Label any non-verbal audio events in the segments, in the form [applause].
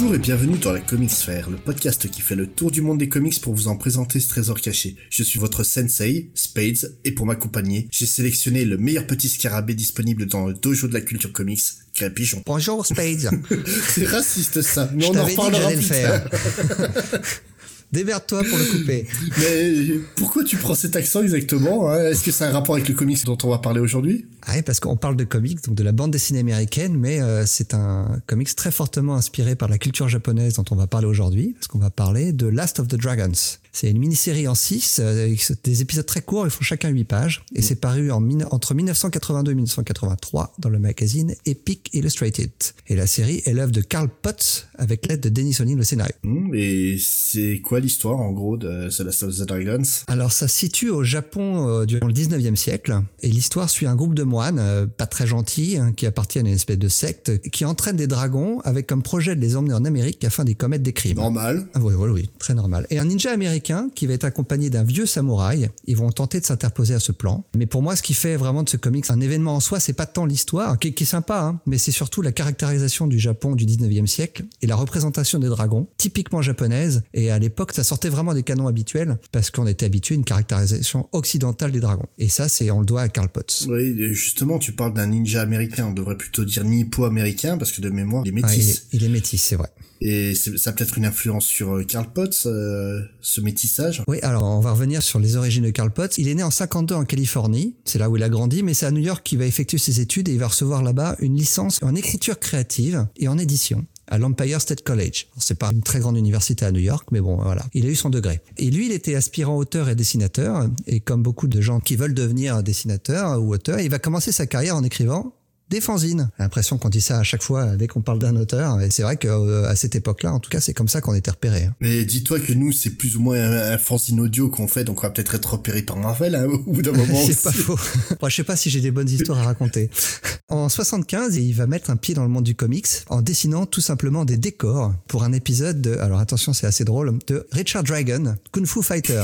Bonjour et bienvenue dans la Comics Sphere, le podcast qui fait le tour du monde des comics pour vous en présenter ce trésor caché. Je suis votre sensei, Spades, et pour m'accompagner, j'ai sélectionné le meilleur petit scarabée disponible dans le dojo de la culture comics, Grey Pigeon. Bonjour Spades. [laughs] C'est raciste ça, mais Je on en reparlera plus tard. [laughs] Démerde-toi pour le couper. Mais pourquoi tu prends cet accent exactement hein? Est-ce que c'est un rapport avec le comics dont on va parler aujourd'hui? Ah oui, parce qu'on parle de comics, donc de la bande dessinée américaine, mais euh, c'est un comics très fortement inspiré par la culture japonaise dont on va parler aujourd'hui, parce qu'on va parler de Last of the Dragons. C'est une mini-série en 6, des épisodes très courts, ils font chacun 8 pages, et c'est paru en entre 1982 et 1983 dans le magazine Epic Illustrated. Et la série est l'œuvre de Carl Potts avec l'aide de Dennis O'Neill le scénario. Hmm, Et c'est quoi l'histoire en gros de The Last of the Dragons? Alors ça se situe au Japon euh, durant le 19e siècle et l'histoire suit un groupe de moines euh, pas très gentils hein, qui appartiennent à une espèce de secte qui entraîne des dragons avec comme projet de les emmener en Amérique afin d'y commettre des crimes. Normal. Ah oui, oui, oui, très normal. Et un ninja américain qui va être accompagné d'un vieux samouraï. Ils vont tenter de s'interposer à ce plan. Mais pour moi, ce qui fait vraiment de ce comics un événement en soi, c'est pas tant l'histoire, qui, qui est sympa, hein, mais c'est surtout la caractérisation du Japon du 19e siècle et la représentation des dragons, typiquement japonaise. Et à l'époque, ça sortait vraiment des canons habituels parce qu'on était habitué à une caractérisation occidentale des dragons. Et ça, c'est on le doit à Karl Potts. Oui, justement, tu parles d'un ninja américain, on devrait plutôt dire nippo-américain, parce que de mémoire, il est Ah, il, métis. est, il est métis, c'est vrai. Et ça a peut-être une influence sur euh, Karl Potts, euh, ce métissage. Oui, alors on va revenir sur les origines de Karl Potts. Il est né en 52 en Californie, c'est là où il a grandi, mais c'est à New York qu'il va effectuer ses études et il va recevoir là-bas une licence en écriture créative et en édition à l'Empire State College. C'est pas une très grande université à New York, mais bon, voilà. Il a eu son degré. Et lui, il était aspirant auteur et dessinateur, et comme beaucoup de gens qui veulent devenir dessinateur ou auteur, il va commencer sa carrière en écrivant des fanzines. J'ai l'impression qu'on dit ça à chaque fois dès qu'on parle d'un auteur, et c'est vrai qu'à cette époque-là, en tout cas, c'est comme ça qu'on était repéré. hein. Mais dis-toi que nous, c'est plus ou moins un, un fanzine audio qu'on fait, donc on va peut-être être repéré par Marvel hein, [laughs] au bout d'un moment [laughs] C'est pas faux. [laughs] Bon, je sais pas si j'ai des bonnes histoires à raconter. En 75, il va mettre un pied dans le monde du comics en dessinant tout simplement des décors pour un épisode de, alors attention, c'est assez drôle, de Richard Dragon, Kung Fu Fighter.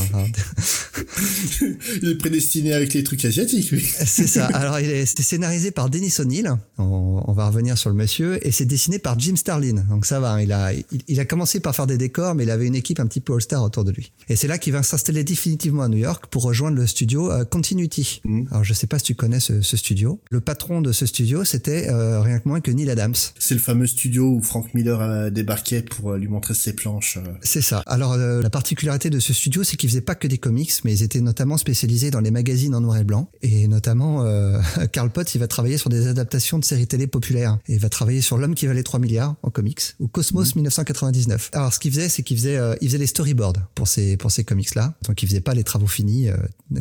Il est prédestiné avec les trucs asiatiques, lui. C'est ça. Alors, il est, scénarisé par Dennis On, on va revenir sur le monsieur. Et c'est dessiné par Jim Starlin. Donc ça va. hein. Il a, il, il a commencé par faire des décors, mais il avait une équipe un petit peu all-star autour de lui. Et c'est là qu'il va s'installer définitivement à New York pour rejoindre le studio euh, Continuity. Alors, je sais pas si tu connais ce, ce studio. Le patron de ce studio, c'était euh, rien que moins que Neil Adams. C'est le fameux studio où Frank Miller euh, débarquait pour euh, lui montrer ses planches. C'est ça. Alors euh, la particularité de ce studio, c'est qu'ils faisaient pas que des comics, mais ils étaient notamment spécialisés dans les magazines en noir et blanc. Et notamment, euh, [laughs] Karl Potts, il va travailler sur des adaptations de séries télé populaires. Et il va travailler sur L'homme qui valait 3 milliards en comics ou Cosmos 1999. Alors ce qu'il faisait, c'est qu'il faisait, euh, il faisait les storyboards pour ces pour ces comics-là. Donc il faisait pas les travaux finis euh,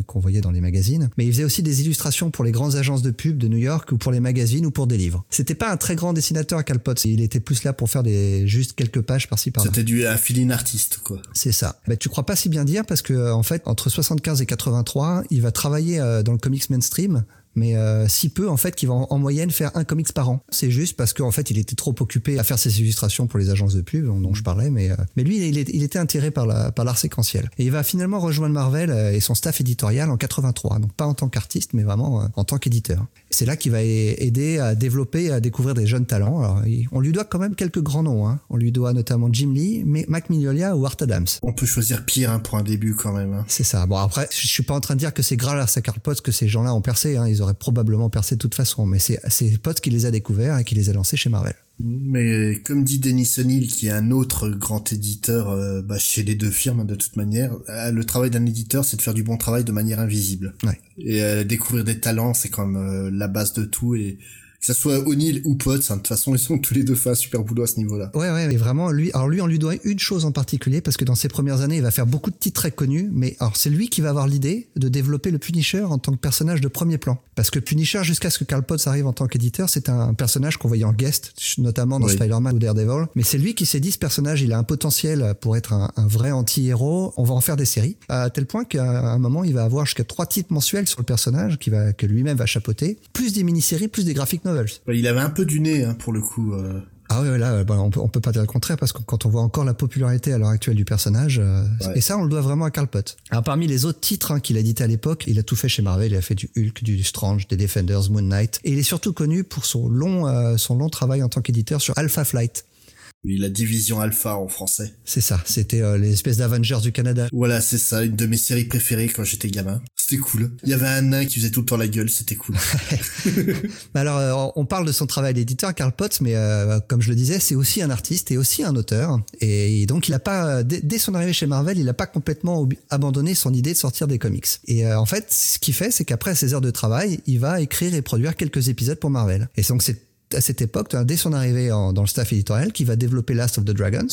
qu'on voyait dans les magazines, mais il faisait aussi des illustrations pour les grandes agences de pub de New York ou pour les magazines ou pour des livres. C'était pas un très grand dessinateur Karl Potts. Il était plus là pour faire des juste quelques pages par-ci par-là. C'était du un feeling artiste, quoi. C'est ça. Bah, tu crois pas si bien dire parce que euh, en fait entre 75 et 83, il va travailler dans le comics mainstream mais euh, si peu en fait qu'il va en, en moyenne faire un comics par an. C'est juste parce qu'en fait il était trop occupé à faire ses illustrations pour les agences de pub dont, je parlais, mais euh, mais lui il, était attiré par la par l'art séquentiel et il va finalement rejoindre Marvel euh, et son staff éditorial en 83, donc pas en tant qu'artiste mais vraiment en tant qu'éditeur. C'est là qu'il va aider à développer et à découvrir des jeunes talents. Alors, on lui doit quand même quelques grands noms. Hein. On lui doit notamment Jim Lee, mais Mac Mignola ou Art Adams. On peut choisir pire hein, pour un début quand même. hein. C'est ça. Bon après, je suis pas en train de dire que c'est grâce à Karl Potts que ces gens-là ont percé. Ils auraient probablement percé de toute façon, mais c'est c'est Potts qui les a découverts et qui les a lancés chez Marvel. Mais comme dit Dennis O'Neill, qui est un autre grand éditeur euh, bah, chez les deux firmes de toute manière, euh, le travail d'un éditeur, c'est de faire du bon travail de manière invisible. Ouais. Et euh, découvrir des talents, c'est quand même la base de tout. Et que ça soit O'Neill ou Potts, hein, de toute façon, [laughs] ils sont tous les deux fait un super boulot à ce niveau-là. Ouais, ouais, mais vraiment, lui, alors lui, on lui doit une chose en particulier, parce que dans ses premières années, il va faire beaucoup de titres très connus, mais alors c'est lui qui va avoir l'idée de développer le Punisher en tant que personnage de premier plan. Parce que Punisher, jusqu'à ce que Karl Potts arrive en tant qu'éditeur, c'est un personnage qu'on voyait en guest, notamment dans Oui. Spider-Man ou Daredevil. Mais c'est lui qui s'est dit, ce personnage, il a un potentiel pour être un, un vrai anti-héros, on va en faire des séries. À tel point qu'à un moment, il va avoir jusqu'à trois titres mensuels sur le personnage, qui va, que lui-même va chapeauter, plus des mini-séries, plus des graphic novels. Il avait un peu du nez, hein, pour le coup. euh. Ah ouais, là, bah, on, peut, on peut pas dire le contraire parce que quand on voit encore la popularité à l'heure actuelle du personnage, euh, Ouais. et ça, on le doit vraiment à Karl Potts. Alors parmi les autres titres hein, qu'il a édité à l'époque, il a tout fait chez Marvel. Il a fait du Hulk, du Strange, des Defenders, Moon Knight, et il est surtout connu pour son long, euh, son long travail en tant qu'éditeur sur Alpha Flight. Oui, la division Alpha en français. C'est ça, c'était euh, les espèces d'Avengers du Canada. Voilà, c'est ça, une de mes séries préférées quand j'étais gamin. C'était cool. Il y avait un nain qui faisait tout le temps la gueule, c'était cool. [laughs] Alors, euh, on parle de son travail d'éditeur, Karl Potts, mais euh, comme je le disais, c'est aussi un artiste et aussi un auteur. Et donc, il a pas, dès, dès son arrivée chez Marvel, il n'a pas complètement abandonné son idée de sortir des comics. Et en fait, ce qu'il fait, c'est qu'après ses heures de travail, il va écrire et produire quelques épisodes pour Marvel. Et donc, c'est à cette époque, dès son arrivée dans le staff éditorial, qui va développer Last of the Dragons,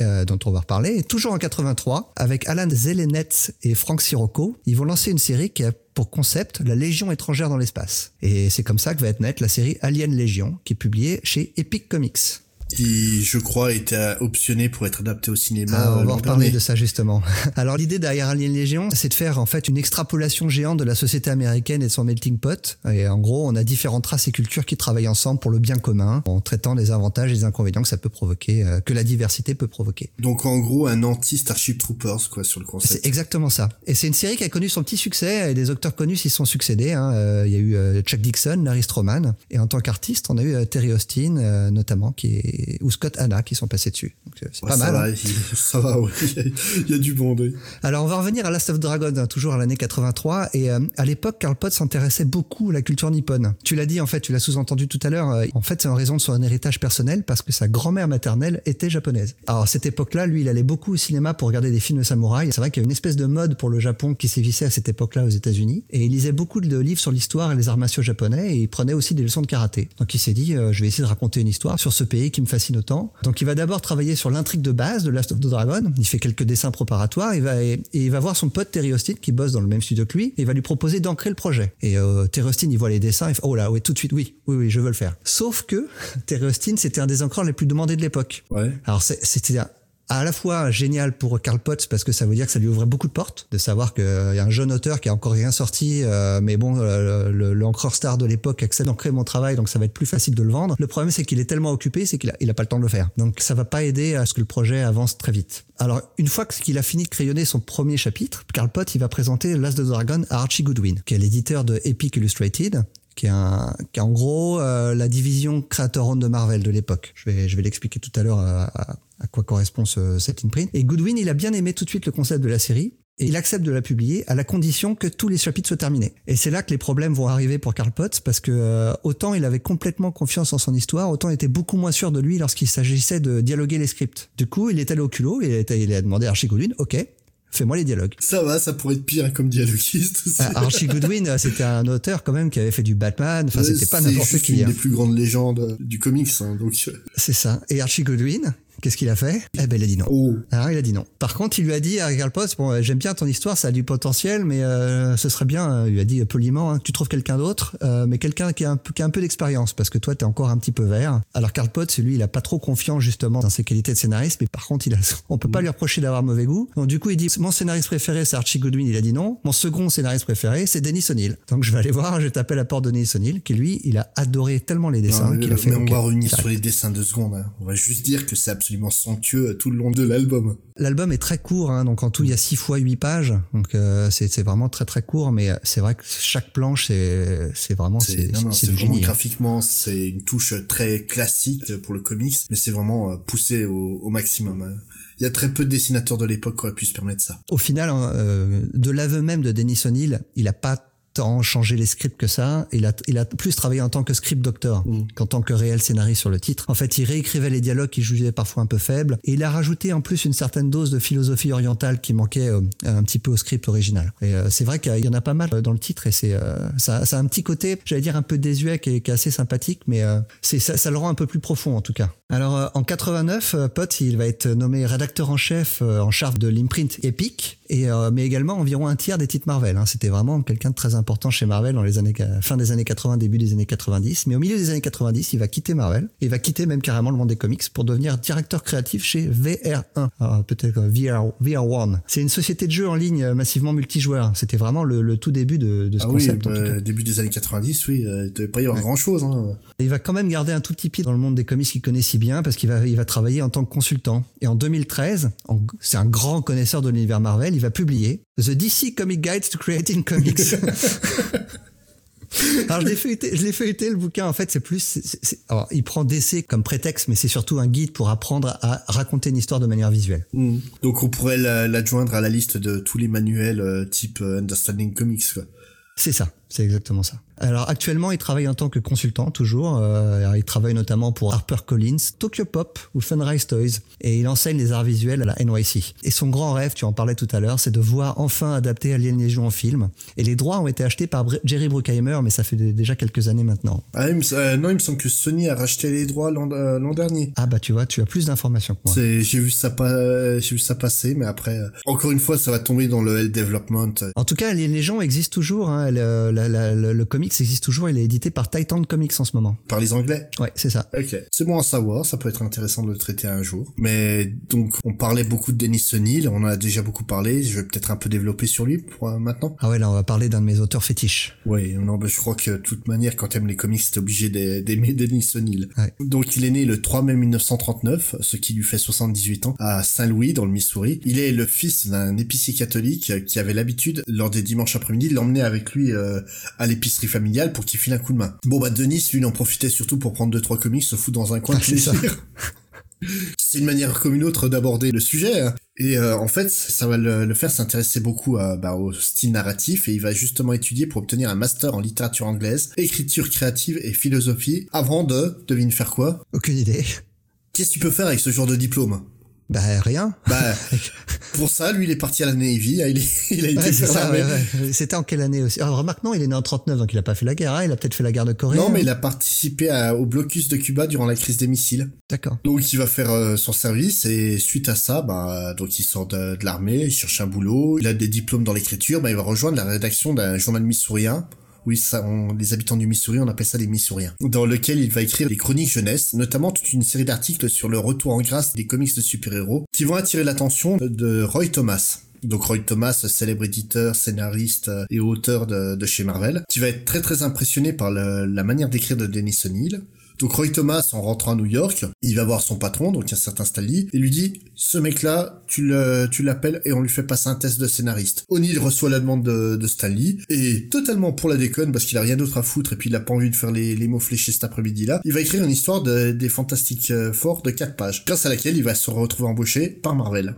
euh, dont on va reparler. Toujours en 83, avec Alan Zelenetz et Frank Sirocco, ils vont lancer une série qui a pour concept la Légion étrangère dans l'espace. Et c'est comme ça que va être nette la série Alien Légion, qui est publiée chez Epic Comics qui, je crois, était optionné pour être adapté au cinéma. Ah, on va reparler de ça justement. [laughs] Alors l'idée derrière Alien Légion, c'est de faire en fait une extrapolation géante de la société américaine et de son melting pot. Et en gros, on a différentes races et cultures qui travaillent ensemble pour le bien commun, en traitant les avantages et les inconvénients que ça peut provoquer, euh, que la diversité peut provoquer. Donc en gros, un anti-Starship Troopers quoi sur le concept. C'est exactement ça. Et c'est une série qui a connu son petit succès et des acteurs connus s'y sont succédés. Hein. Euh, il y a eu euh, Chuck Dixon, Larry Stroman, et en tant qu'artiste, on a eu Terry Austin notamment qui est ou Scott Hanna qui sont passés dessus. Euh, c'est pas mal. Va, hein. [laughs] Ça va, oui. Il y a du monde. Alors on va revenir à Last of Dragon, hein, toujours à l'année 83. Et euh, à l'époque, Karl Potts s'intéressait beaucoup à la culture nippone. Tu l'as dit en fait, tu l'as sous-entendu tout à l'heure. Euh, en fait, c'est en raison de son héritage personnel parce que sa grand-mère maternelle était japonaise. Alors à cette époque-là, lui, il allait beaucoup au cinéma pour regarder des films de samouraï. C'est vrai qu'il y a une espèce de mode pour le Japon qui sévissait à cette époque-là aux États-Unis. Et il lisait beaucoup de livres sur l'histoire et les arts martiaux japonais et il prenait aussi des leçons de karaté. Donc il s'est dit, je vais essayer de raconter une histoire sur ce pays qui me fascine autant donc il va d'abord travailler sur l'intrigue de base de Last of the Dragon. Il fait quelques dessins préparatoires. Il va, et, il va voir son pote Terry Austin qui bosse dans le même studio que lui. Et il va lui proposer d'ancrer le projet. Et euh, Terry Austin, il voit les dessins. Il fait, oh là, oui, tout de suite, oui, oui, oui, je veux le faire. Sauf que [laughs] Terry Austin, c'était un des encreurs les plus demandés de l'époque. Ouais. Alors c'était à la fois génial pour Karl Potts parce que ça veut dire que ça lui ouvrait beaucoup de portes, de savoir qu'il y a un jeune auteur qui a encore rien sorti, euh, mais bon, l'encreur star de l'époque accepte d'ancrer mon travail, donc ça va être plus facile de le vendre. Le problème, c'est qu'il est tellement occupé, c'est qu'il a, il a pas le temps de le faire. Donc ça va pas aider à ce que le projet avance très vite. Alors, une fois qu'il a fini de crayonner son premier chapitre, Karl Potts, il va présenter Last of the Dragon à Archie Goodwin, qui est l'éditeur de Epic Illustrated, qui est, un, qui est en gros euh, la division créateur de Marvel de l'époque. Je vais, je vais l'expliquer tout à l'heure à, à quoi correspond ce, cet imprint. Et Goodwin, il a bien aimé tout de suite le concept de la série. Et il accepte de la publier à la condition que tous les chapitres soient terminés. Et c'est là que les problèmes vont arriver pour Karl Potts parce que euh, autant il avait complètement confiance en son histoire, autant il était beaucoup moins sûr de lui lorsqu'il s'agissait de dialoguer les scripts. Du coup, il est allé au culot et il a demandé à Archie Goodwin, ok, Fais-moi les dialogues. Ça va, ça pourrait être pire comme dialoguiste. Ah, Archie Goodwin, euh, c'était un auteur quand même qui avait fait du Batman. Enfin, c'était pas n'importe qui. C'est une hein. des plus grandes légendes du comics, hein, donc. C'est ça. Et Archie Goodwin, Qu'est-ce qu'il a fait? Eh ben, il a dit non. Oh. Alors, il a dit non. Par contre, il lui a dit à Karl Potts, bon, euh, j'aime bien ton histoire, ça a du potentiel, mais euh, ce serait bien, euh, il lui a dit poliment, hein, tu trouves quelqu'un d'autre, mais quelqu'un qui a un peu, qui a un peu d'expérience, parce que toi, t'es encore un petit peu vert. Alors, Karl Potts, lui, il a pas trop confiance justement dans ses qualités de scénariste, mais par contre, il a, [laughs] on peut pas lui reprocher d'avoir mauvais goût. Donc, du coup, il dit, mon scénariste préféré, c'est Archie Goodwin, il a dit non. Mon second scénariste préféré, c'est Dennis O'Neill. Donc, je vais aller voir, je taper la porte de Dennis O'Neill, qui lui, il a adoré tellement les dessins qu'il a fait. Mais on va revenir sur les dessins de secondes. Hein. On va juste dire que c'est absolument somptueux tout le long de l'album. L'album est très court, hein, donc en tout il y a 6 fois 8 pages, donc euh, c'est vraiment très très court, mais c'est vrai que chaque planche c'est vraiment c'est du génie. Hein. Graphiquement c'est une touche très classique pour le comics, mais c'est vraiment euh, poussé au, maximum. Hein. Il y a très peu de dessinateurs de l'époque qui auraient pu se permettre ça. Au final, euh, de l'aveu même de Dennis O'Neill, il a pas tant changé les scripts que ça. Il a, il a plus travaillé en tant que script doctor mm. qu'en tant que réel scénariste sur le titre. En fait, il réécrivait les dialogues qu'il jugeait parfois un peu faibles et il a rajouté en plus une certaine dose de philosophie orientale qui manquait euh, un petit peu au script original. Et euh, c'est vrai qu'il y en a pas mal dans le titre et c'est euh, ça, ça a un petit côté, j'allais dire un peu désuet qui est, qui est assez sympathique, mais c'est ça, ça, le rend un peu plus profond en tout cas. Alors en 89, Potts il va être nommé rédacteur en chef en charge de l'imprint Epic et mais également environ un tiers des titres Marvel. Hein. C'était vraiment quelqu'un de très important chez Marvel dans les années fin des années 80, début des années 90. Mais au milieu des années 90, il va quitter Marvel. Il va quitter même carrément le monde des comics pour devenir directeur créatif chez VR1, ah, peut-être VR, VR1. C'est une société de jeux en ligne massivement multijoueur. C'était vraiment le, tout début de, de ce ah concept. Oui, bah, début des années 90, oui, euh, il devait pas y avoir grand chose. Hein. Il va quand même garder un tout petit pied dans le monde des comics qu'il connaît si bien parce qu'il va, il va travailler en tant que consultant. Et en 2013, c'est un grand connaisseur de l'univers Marvel, il va publier The DC Comic Guides to Creating Comics. [laughs] Alors je l'ai feuilleté, je l'ai feuilleté le bouquin. En fait, c'est plus, c'est, alors il prend DC comme prétexte, mais c'est surtout un guide pour apprendre à raconter une histoire de manière visuelle. Hmm. Donc on pourrait l'adjoindre à la liste de tous les manuels euh, type euh, Understanding Comics. Quoi. C'est ça, c'est exactement ça. Alors actuellement, il travaille en tant que consultant toujours. Euh, il travaille notamment pour HarperCollins, Tokyo Pop ou Funrise Toys, et il enseigne les arts visuels à la NYC. Et son grand rêve, tu en parlais tout à l'heure, c'est de voir enfin adapter Alien Legion en film. Et les droits ont été achetés par Jerry Bruckheimer, mais ça fait déjà quelques années maintenant. Ah, euh, non, il me semble que Sony a racheté les droits l'an euh, dernier. Ah bah tu vois, tu as plus d'informations que moi. J'ai vu ça pas, j'ai vu ça passer, mais après, encore une fois, ça va tomber dans le L development. En tout cas, Alien Legion existe toujours. Hein, le, le, le comics existe toujours. Il est édité par Titan Comics en ce moment. Par les Anglais? Ouais, c'est ça. Ok. C'est bon à savoir, ça peut être intéressant de le traiter un jour. Mais donc, on parlait beaucoup de Denis O'Neill, on en a déjà beaucoup parlé, je vais peut-être un peu développer sur lui pour euh, maintenant. Ah ouais, là on va parler d'un de mes auteurs fétiches. Oui, non, bah, je crois que de toute manière, quand t'aimes les comics, t'es obligé d'aimer Denis O'Neill. Ouais. Donc il est né le 3 mai 1939, ce qui lui fait 78 ans, à Saint-Louis, dans le Missouri. Il est le fils d'un épicier catholique qui avait l'habitude, lors des dimanches après-midi, de l'emmener avec lui euh, à l'épicerie familiale pour qu'il file coup de main. Bon bah Denis, lui, il en profitait surtout pour prendre deux trois comics, se foutre dans un coin ah, [laughs] C'est une manière comme une autre d'aborder le sujet. Hein. Et euh, en fait, ça va le, faire s'intéresser beaucoup bah, au style narratif et il va justement étudier pour obtenir un master en littérature anglaise, écriture créative et philosophie avant de, devine faire quoi? Aucune idée. Qu'est-ce que tu peux faire avec ce genre de diplôme? Bah rien. Bah [laughs] pour ça, lui, il est parti à la Navy. Il, il a été C'était en quelle année aussi? Alors remarque, non, il est né en 39, donc il a pas fait la guerre. Hein. il a peut-être fait la guerre de Corée. Non, mais hein. il a participé au blocus de Cuba durant la crise des missiles. D'accord. Donc il va faire euh, son service et suite à ça, bah donc il sort de, de l'armée, il cherche un boulot, il a des diplômes dans l'écriture, bah il va rejoindre la rédaction d'un journal missourien oui, les habitants du Missouri, on appelle ça les Missouriens, dans lequel il va écrire des chroniques jeunesse, notamment toute une série d'articles sur le retour en grâce des comics de super-héros, qui vont attirer l'attention de Roy Thomas. Donc Roy Thomas, célèbre éditeur, scénariste et auteur de, chez Marvel, qui va être très très impressionné par la manière d'écrire de Dennis O'Neill, donc Roy Thomas, en rentrant à New York, il va voir son patron, donc un certain Stanley, et lui dit, ce mec-là, tu le, tu l'appelles et on lui fait passer un test de scénariste. O'Neill reçoit la demande de, de Stanley, et totalement pour la déconne, parce qu'il a rien d'autre à foutre, et puis il a pas envie de faire les, mots fléchés cet après-midi-là, il va écrire une histoire de, des Fantastiques euh, Four de 4 pages, grâce à laquelle il va se retrouver embauché par Marvel.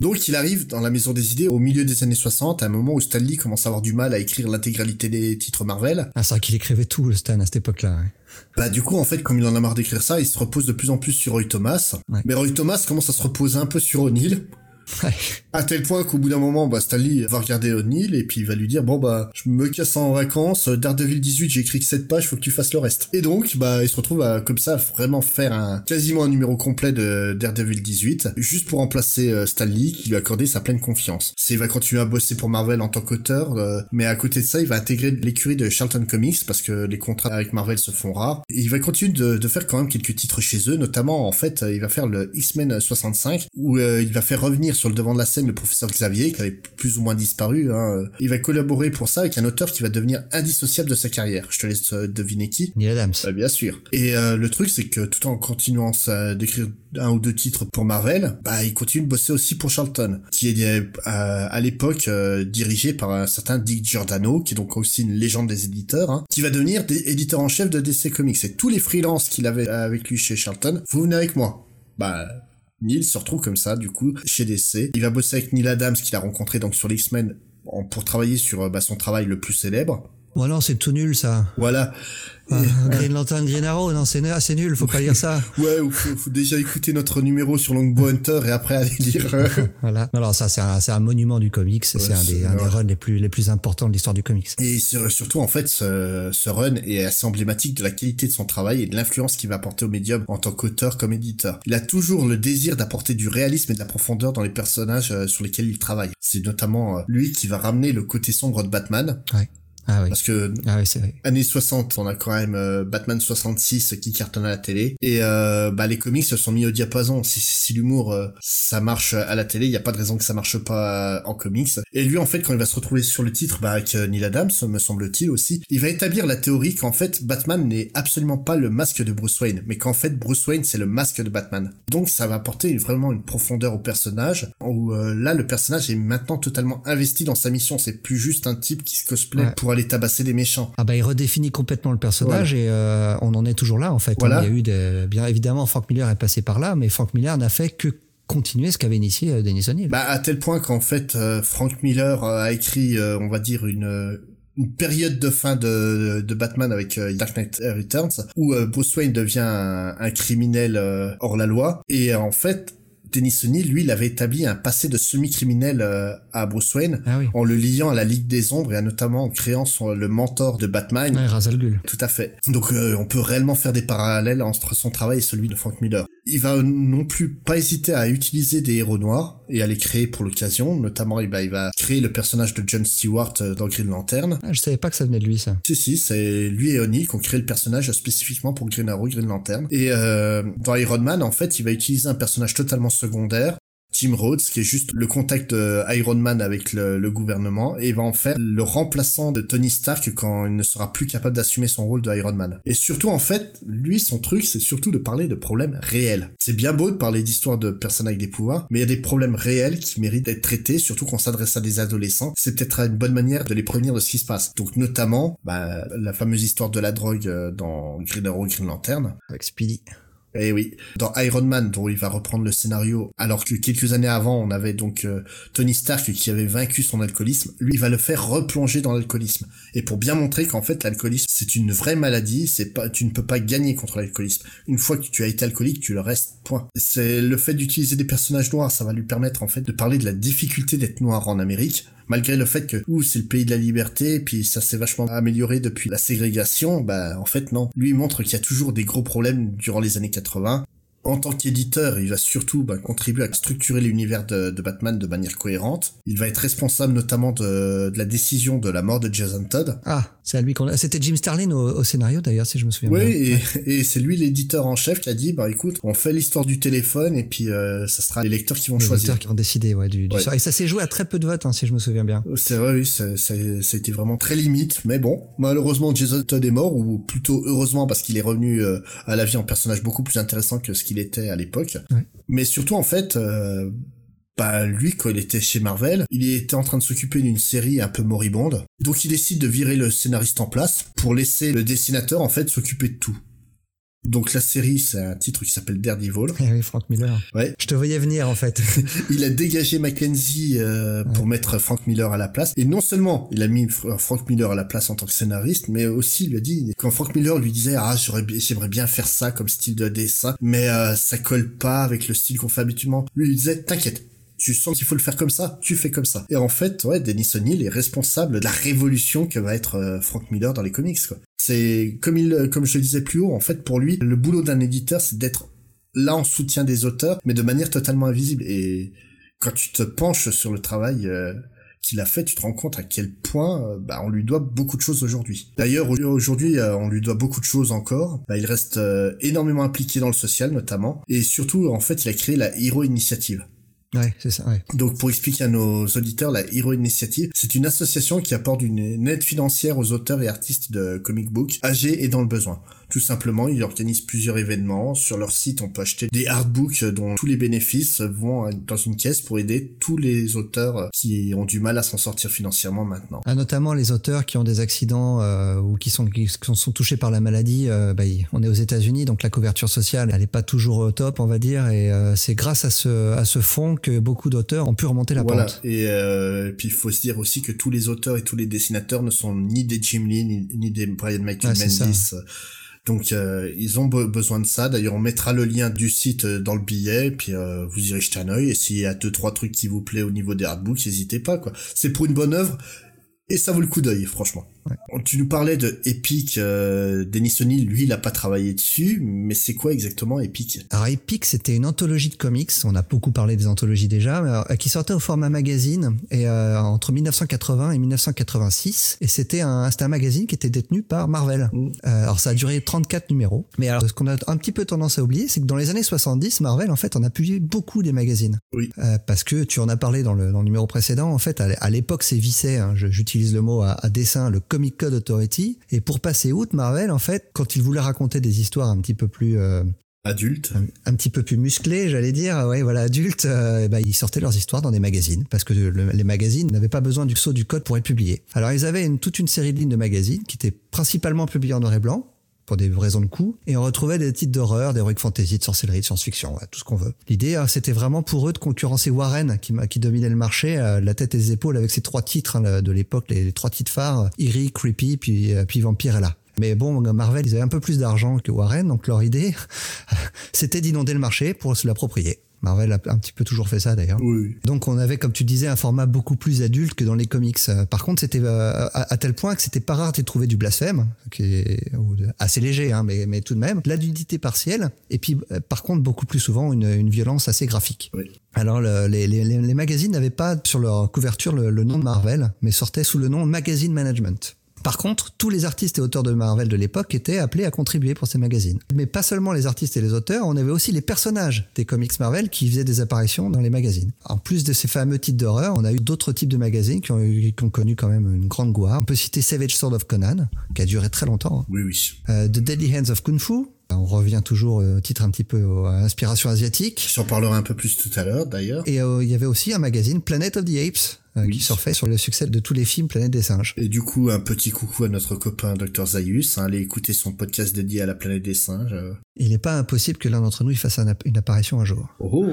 Donc il arrive dans la maison des idées au milieu des années 60, à un moment où Stanley commence à avoir du mal à écrire l'intégralité des titres Marvel. Ah c'est vrai qu'il écrivait tout le Stan à cette époque-là. Bah du coup en fait comme il en a marre d'écrire ça, il se repose de plus en plus sur Roy Thomas. Mais Roy Thomas commence à se reposer un peu sur O'Neill? À tel point qu'au bout d'un moment, bah, Stanley va regarder O'Neill et puis il va lui dire, bon, bah, je me casse en vacances, Daredevil 18, j'ai écrit que 7 pages, faut que tu fasses le reste. Et donc, bah, il se retrouve à, comme ça, vraiment faire un, quasiment un numéro complet de Daredevil 18, juste pour remplacer euh, Stanley, qui lui a accordé sa pleine confiance. C'est, il va continuer à bosser pour Marvel en tant qu'auteur, euh, mais à côté de ça, il va intégrer l'écurie de Charlton Comics, parce que les contrats avec Marvel se font rares. Et il va continuer de, de, faire quand même quelques titres chez eux, notamment, en fait, il va faire le X-Men 65, où euh, il va faire revenir sur le devant de la scène le professeur Xavier, qui avait plus ou moins disparu. Hein. Il va collaborer pour ça avec un auteur qui va devenir indissociable de sa carrière. Je te laisse euh, deviner qui. Neil Adams. Euh, bien sûr. Et euh, le truc, c'est que tout en continuant d'écrire un ou deux titres pour Marvel, bah il continue de bosser aussi pour Charlton, qui est à l'époque dirigé par un certain Dick Giordano, qui est donc aussi une légende des éditeurs, hein, qui va devenir éditeur en chef de DC Comics. Et tous les freelances qu'il avait avec lui chez Charlton, vous venez avec moi. Bah Neil se retrouve comme ça, du coup, chez DC. Il va bosser avec Neil Adams, qu'il a rencontré donc sur les X-Men, pour travailler sur euh, bah, son travail le plus célèbre. Bon non, c'est tout nul ça. Voilà. Ah, Green Lantern, Green Arrow, non, c'est assez nul, faut pas lire ça. ouais, faut, faut déjà écouter notre numéro sur Longbow Hunter et après aller lire. [laughs] Voilà. Alors ça, c'est un, un, monument du comics, c'est un, des, un des runs les plus, les plus importants de l'histoire du comics. Et surtout, en fait, ce, ce, run est assez emblématique de la qualité de son travail et de l'influence qu'il va apporter au médium en tant qu'auteur comme éditeur. Il a toujours le désir d'apporter du réalisme et de la profondeur dans les personnages euh, sur lesquels il travaille. C'est notamment euh, lui qui va ramener le côté sombre de Batman. Ouais. Ah oui. Parce que ah oui, c'est vrai. années 60, on a quand même euh, Batman 66 qui cartonne à la télé et euh, bah les comics se sont mis au diapason. Si, si l'humour euh, ça marche à la télé, il y a pas de raison que ça marche pas en comics. Et lui en fait quand il va se retrouver sur le titre bah avec Neil Adams me semble-t-il aussi, il va établir la théorie qu'en fait Batman n'est absolument pas le masque de Bruce Wayne, mais qu'en fait Bruce Wayne c'est le masque de Batman. Donc ça va apporter vraiment une profondeur au personnage où là le personnage est maintenant totalement investi dans sa mission, c'est plus juste un type qui se cosplay pour aller tabasser des méchants. Ah bah il redéfinit complètement le personnage et euh, on en est toujours là en fait. Il y a eu des, bien évidemment Frank Miller est passé par là, mais Frank Miller n'a fait que continuer ce qu'avait initié euh, Denis O'Neill. Bah à tel point qu'en fait euh, Frank Miller a écrit, on va dire une une période de fin de, de Batman avec Dark Knight Returns où Bruce Wayne devient un, un criminel hors la loi et en fait Denis O'Neill, lui, il avait établi un passé de semi-criminel euh, à Bruce Wayne ah en le liant à la Ligue des Ombres et notamment en créant son, le mentor de Batman. Ouais, Tout à fait. Donc euh, on peut réellement faire des parallèles entre son travail et celui de Frank Miller. Il va non plus pas hésiter à utiliser des héros noirs et à les créer pour l'occasion. Notamment, il va, il va créer le personnage de John Stewart euh, dans Green Lantern. Ah, je savais pas que ça venait de lui, ça. Si, si, c'est lui et O'Neill qui ont créé le personnage spécifiquement pour Green Arrow, Green Lantern. Et euh, dans Iron Man, en fait, il va utiliser un personnage totalement secondaire Tim Rhodes, qui est juste le contact de Iron Man avec le, gouvernement, et va en faire le remplaçant de Tony Stark quand il ne sera plus capable d'assumer son rôle de Iron Man. Et surtout, en fait, lui, son truc, c'est surtout de parler de problèmes réels. C'est bien beau de parler d'histoires de personnes avec des pouvoirs, mais il y a des problèmes réels qui méritent d'être traités, surtout quand on s'adresse à des adolescents. C'est peut-être une bonne manière de les prévenir de ce qui se passe. Donc, notamment, bah, la fameuse histoire de la drogue euh, dans Green Arrow, Green Lantern. Avec Speedy. Eh oui, dans Iron Man, dont il va reprendre le scénario, alors que quelques années avant, on avait donc euh, Tony Stark qui avait vaincu son alcoolisme, lui, il va le faire replonger dans l'alcoolisme. Et pour bien montrer qu'en fait, l'alcoolisme, c'est une vraie maladie, c'est pas, tu ne peux pas gagner contre l'alcoolisme. Une fois que tu as été alcoolique, tu le restes, point. C'est le fait d'utiliser des personnages noirs, ça va lui permettre, en fait, de parler de la difficulté d'être noir en Amérique, malgré le fait que ouh c'est le pays de la liberté puis ça s'est vachement amélioré depuis la ségrégation bah en fait non. Lui montre qu'il y a toujours des gros problèmes durant les années 80 en tant qu'éditeur, il va surtout bah, contribuer à structurer l'univers de, Batman de manière cohérente. Il va être responsable notamment de, la décision de la mort de Jason Todd. Ah, c'est à lui qu'on C'était Jim Starlin au, scénario d'ailleurs, si je me souviens bien. Oui, et, c'est lui l'éditeur en chef qui a dit, bah écoute, on fait l'histoire du téléphone et puis euh, ça sera les lecteurs qui vont choisir. Les lecteurs qui vont décider, ouais, du, Et ça s'est joué à très peu de votes, hein, si je me souviens bien. C'est vrai, oui, ça, ça, ça, a été vraiment très limite, mais bon, malheureusement Jason Todd est mort, ou plutôt heureusement parce qu'il est revenu euh, à la vie en personnage beaucoup plus intéressant que ce qu'il était à l'époque. Mais surtout, en fait, euh, bah, lui, quand il était chez Marvel, il était en train de s'occuper d'une série un peu moribonde. Donc il décide de virer le scénariste en place pour laisser le dessinateur, en fait, s'occuper de tout. Donc la série, c'est un titre qui s'appelle Daredevil. Eh oui, Frank Miller. Ouais. Je te voyais venir en fait. [laughs] il a dégagé Mackenzie euh, pour mettre Frank Miller à la place. Et non seulement il a mis Frank Miller à la place en tant que scénariste, mais aussi il lui a dit quand Frank Miller lui disait ah j'aurais j'aimerais bien faire ça comme style de dessin, mais euh, ça colle pas avec le style qu'on fait habituellement. Lui il disait t'inquiète, tu sens qu'il faut le faire comme ça, tu fais comme ça. Et en fait, ouais, Dennis O'Neill est responsable de la révolution que va être euh, Frank Miller dans les comics, quoi. C'est comme il, comme je le disais plus haut, en fait, pour lui, le boulot d'un éditeur, c'est d'être là en soutien des auteurs, mais de manière totalement invisible. Et quand tu te penches sur le travail euh, qu'il a fait, tu te rends compte à quel point euh, bah, on lui doit beaucoup de choses aujourd'hui. D'ailleurs, aujourd'hui, euh, on lui doit beaucoup de choses encore. Bah, il reste énormément impliqué dans le social, notamment. Et surtout, en fait, il a créé la Hero Initiative. Donc, pour expliquer à nos auditeurs, la Hero Initiative, c'est une association qui apporte une aide financière aux auteurs et artistes de comic book âgés et dans le besoin. Tout simplement, ils organisent plusieurs événements. Sur leur site, on peut acheter des artbooks dont tous les bénéfices vont dans une caisse pour aider tous les auteurs qui ont du mal à s'en sortir financièrement maintenant. Ah, notamment les auteurs qui ont des accidents euh, ou qui sont, qui sont touchés par la maladie. Euh, bah, on est aux États-Unis, donc la couverture sociale, elle n'est pas toujours au top, on va dire. Et euh, c'est grâce à ce, à ce fonds que beaucoup d'auteurs ont pu remonter la voilà. pente. Et, puis il faut se dire aussi que tous les auteurs et tous les dessinateurs ne sont ni des Jim Lee ni, des Brian Michael ah, Bendis. Donc euh, ils ont besoin de ça. D'ailleurs, on mettra le lien du site euh, dans le billet, puis euh, vous irez jeter un oeil. Et s'il y a deux trois trucs qui vous plaît au niveau des artbooks, n'hésitez pas quoi. C'est pour une bonne œuvre et ça vaut le coup d'œil, franchement. Tu nous parlais de Epic, euh, Denis O'Neill, lui, il a pas travaillé dessus, mais c'est quoi exactement Epic? Alors Epic, c'était une anthologie de comics, on a beaucoup parlé des anthologies déjà, euh, qui sortait au format magazine et euh, entre 1980 et 1986, et c'était un, un magazine qui était détenu par Marvel. Mm. alors ça a duré 34 numéros, mais alors ce qu'on a un petit peu tendance à oublier, c'est que dans les années 70, Marvel, en fait, on a publié beaucoup des magazines. Oui. parce que tu en as parlé dans le, dans le numéro précédent, en fait, à l'époque, c'est vissé, hein, j'utilise le mot à, à dessin, le Comic Code Authority. Et pour passer outre, Marvel, en fait, quand il voulait raconter des histoires un petit peu plus euh, Adulte. Un, petit peu plus musclé, j'allais dire. Ouais, voilà, adultes, euh, bah, ils sortaient leurs histoires dans des magazines parce que les magazines n'avaient pas besoin du saut du code pour être publiés. Alors, ils avaient une, toute une série de lignes de magazines qui étaient principalement publiées en noir et blanc pour des raisons de coût, et on retrouvait des titres d'horreur, d'heroic fantasy, de sorcellerie, de science-fiction, tout ce qu'on veut. L'idée, hein, c'était vraiment pour eux de concurrencer Warren, qui, dominait le marché, euh, la tête et les épaules, avec ses trois titres hein, de l'époque, les, trois titres phares, Eerie, Creepy, puis, euh, puis Vampire est là. Mais bon, Marvel, ils avaient un peu plus d'argent que Warren, donc leur idée, [laughs] c'était d'inonder le marché pour se l'approprier. Marvel a un petit peu toujours fait ça d'ailleurs. Donc on avait, comme tu disais, un format beaucoup plus adulte que dans les comics. Par contre, c'était euh, à, tel point que c'était pas rare de trouver du blasphème, qui est assez léger, hein, mais, mais tout de même, la nudité partielle, et puis euh, par contre beaucoup plus souvent une, une violence assez graphique. Alors les, les, les, magazines n'avaient pas sur leur couverture le, le nom de Marvel, mais sortaient sous le nom Magazine Management. Par contre, tous les artistes et auteurs de Marvel de l'époque étaient appelés à contribuer pour ces magazines. Mais pas seulement les artistes et les auteurs, on avait aussi les personnages des comics Marvel qui faisaient des apparitions dans les magazines. En plus de ces fameux titres d'horreur, on a eu d'autres types de magazines qui ont, connu quand même une grande gloire. On peut citer Savage Sword of Conan, qui a duré très longtemps. Hein. Oui, oui. Euh, The Deadly Hands of Kung Fu, on revient toujours au titre un petit peu à inspiration asiatique. J'en parlerai un peu plus tout à l'heure d'ailleurs. Et euh, il y avait aussi un magazine Planet of the Apes euh, qui surfait sur le succès de tous les films Planète des singes. Et du coup, un petit coucou à notre copain Dr Zaius. Hein, allez écouter son podcast dédié à la planète des singes. Il n'est pas impossible que l'un d'entre nous y fasse une apparition un jour. Oh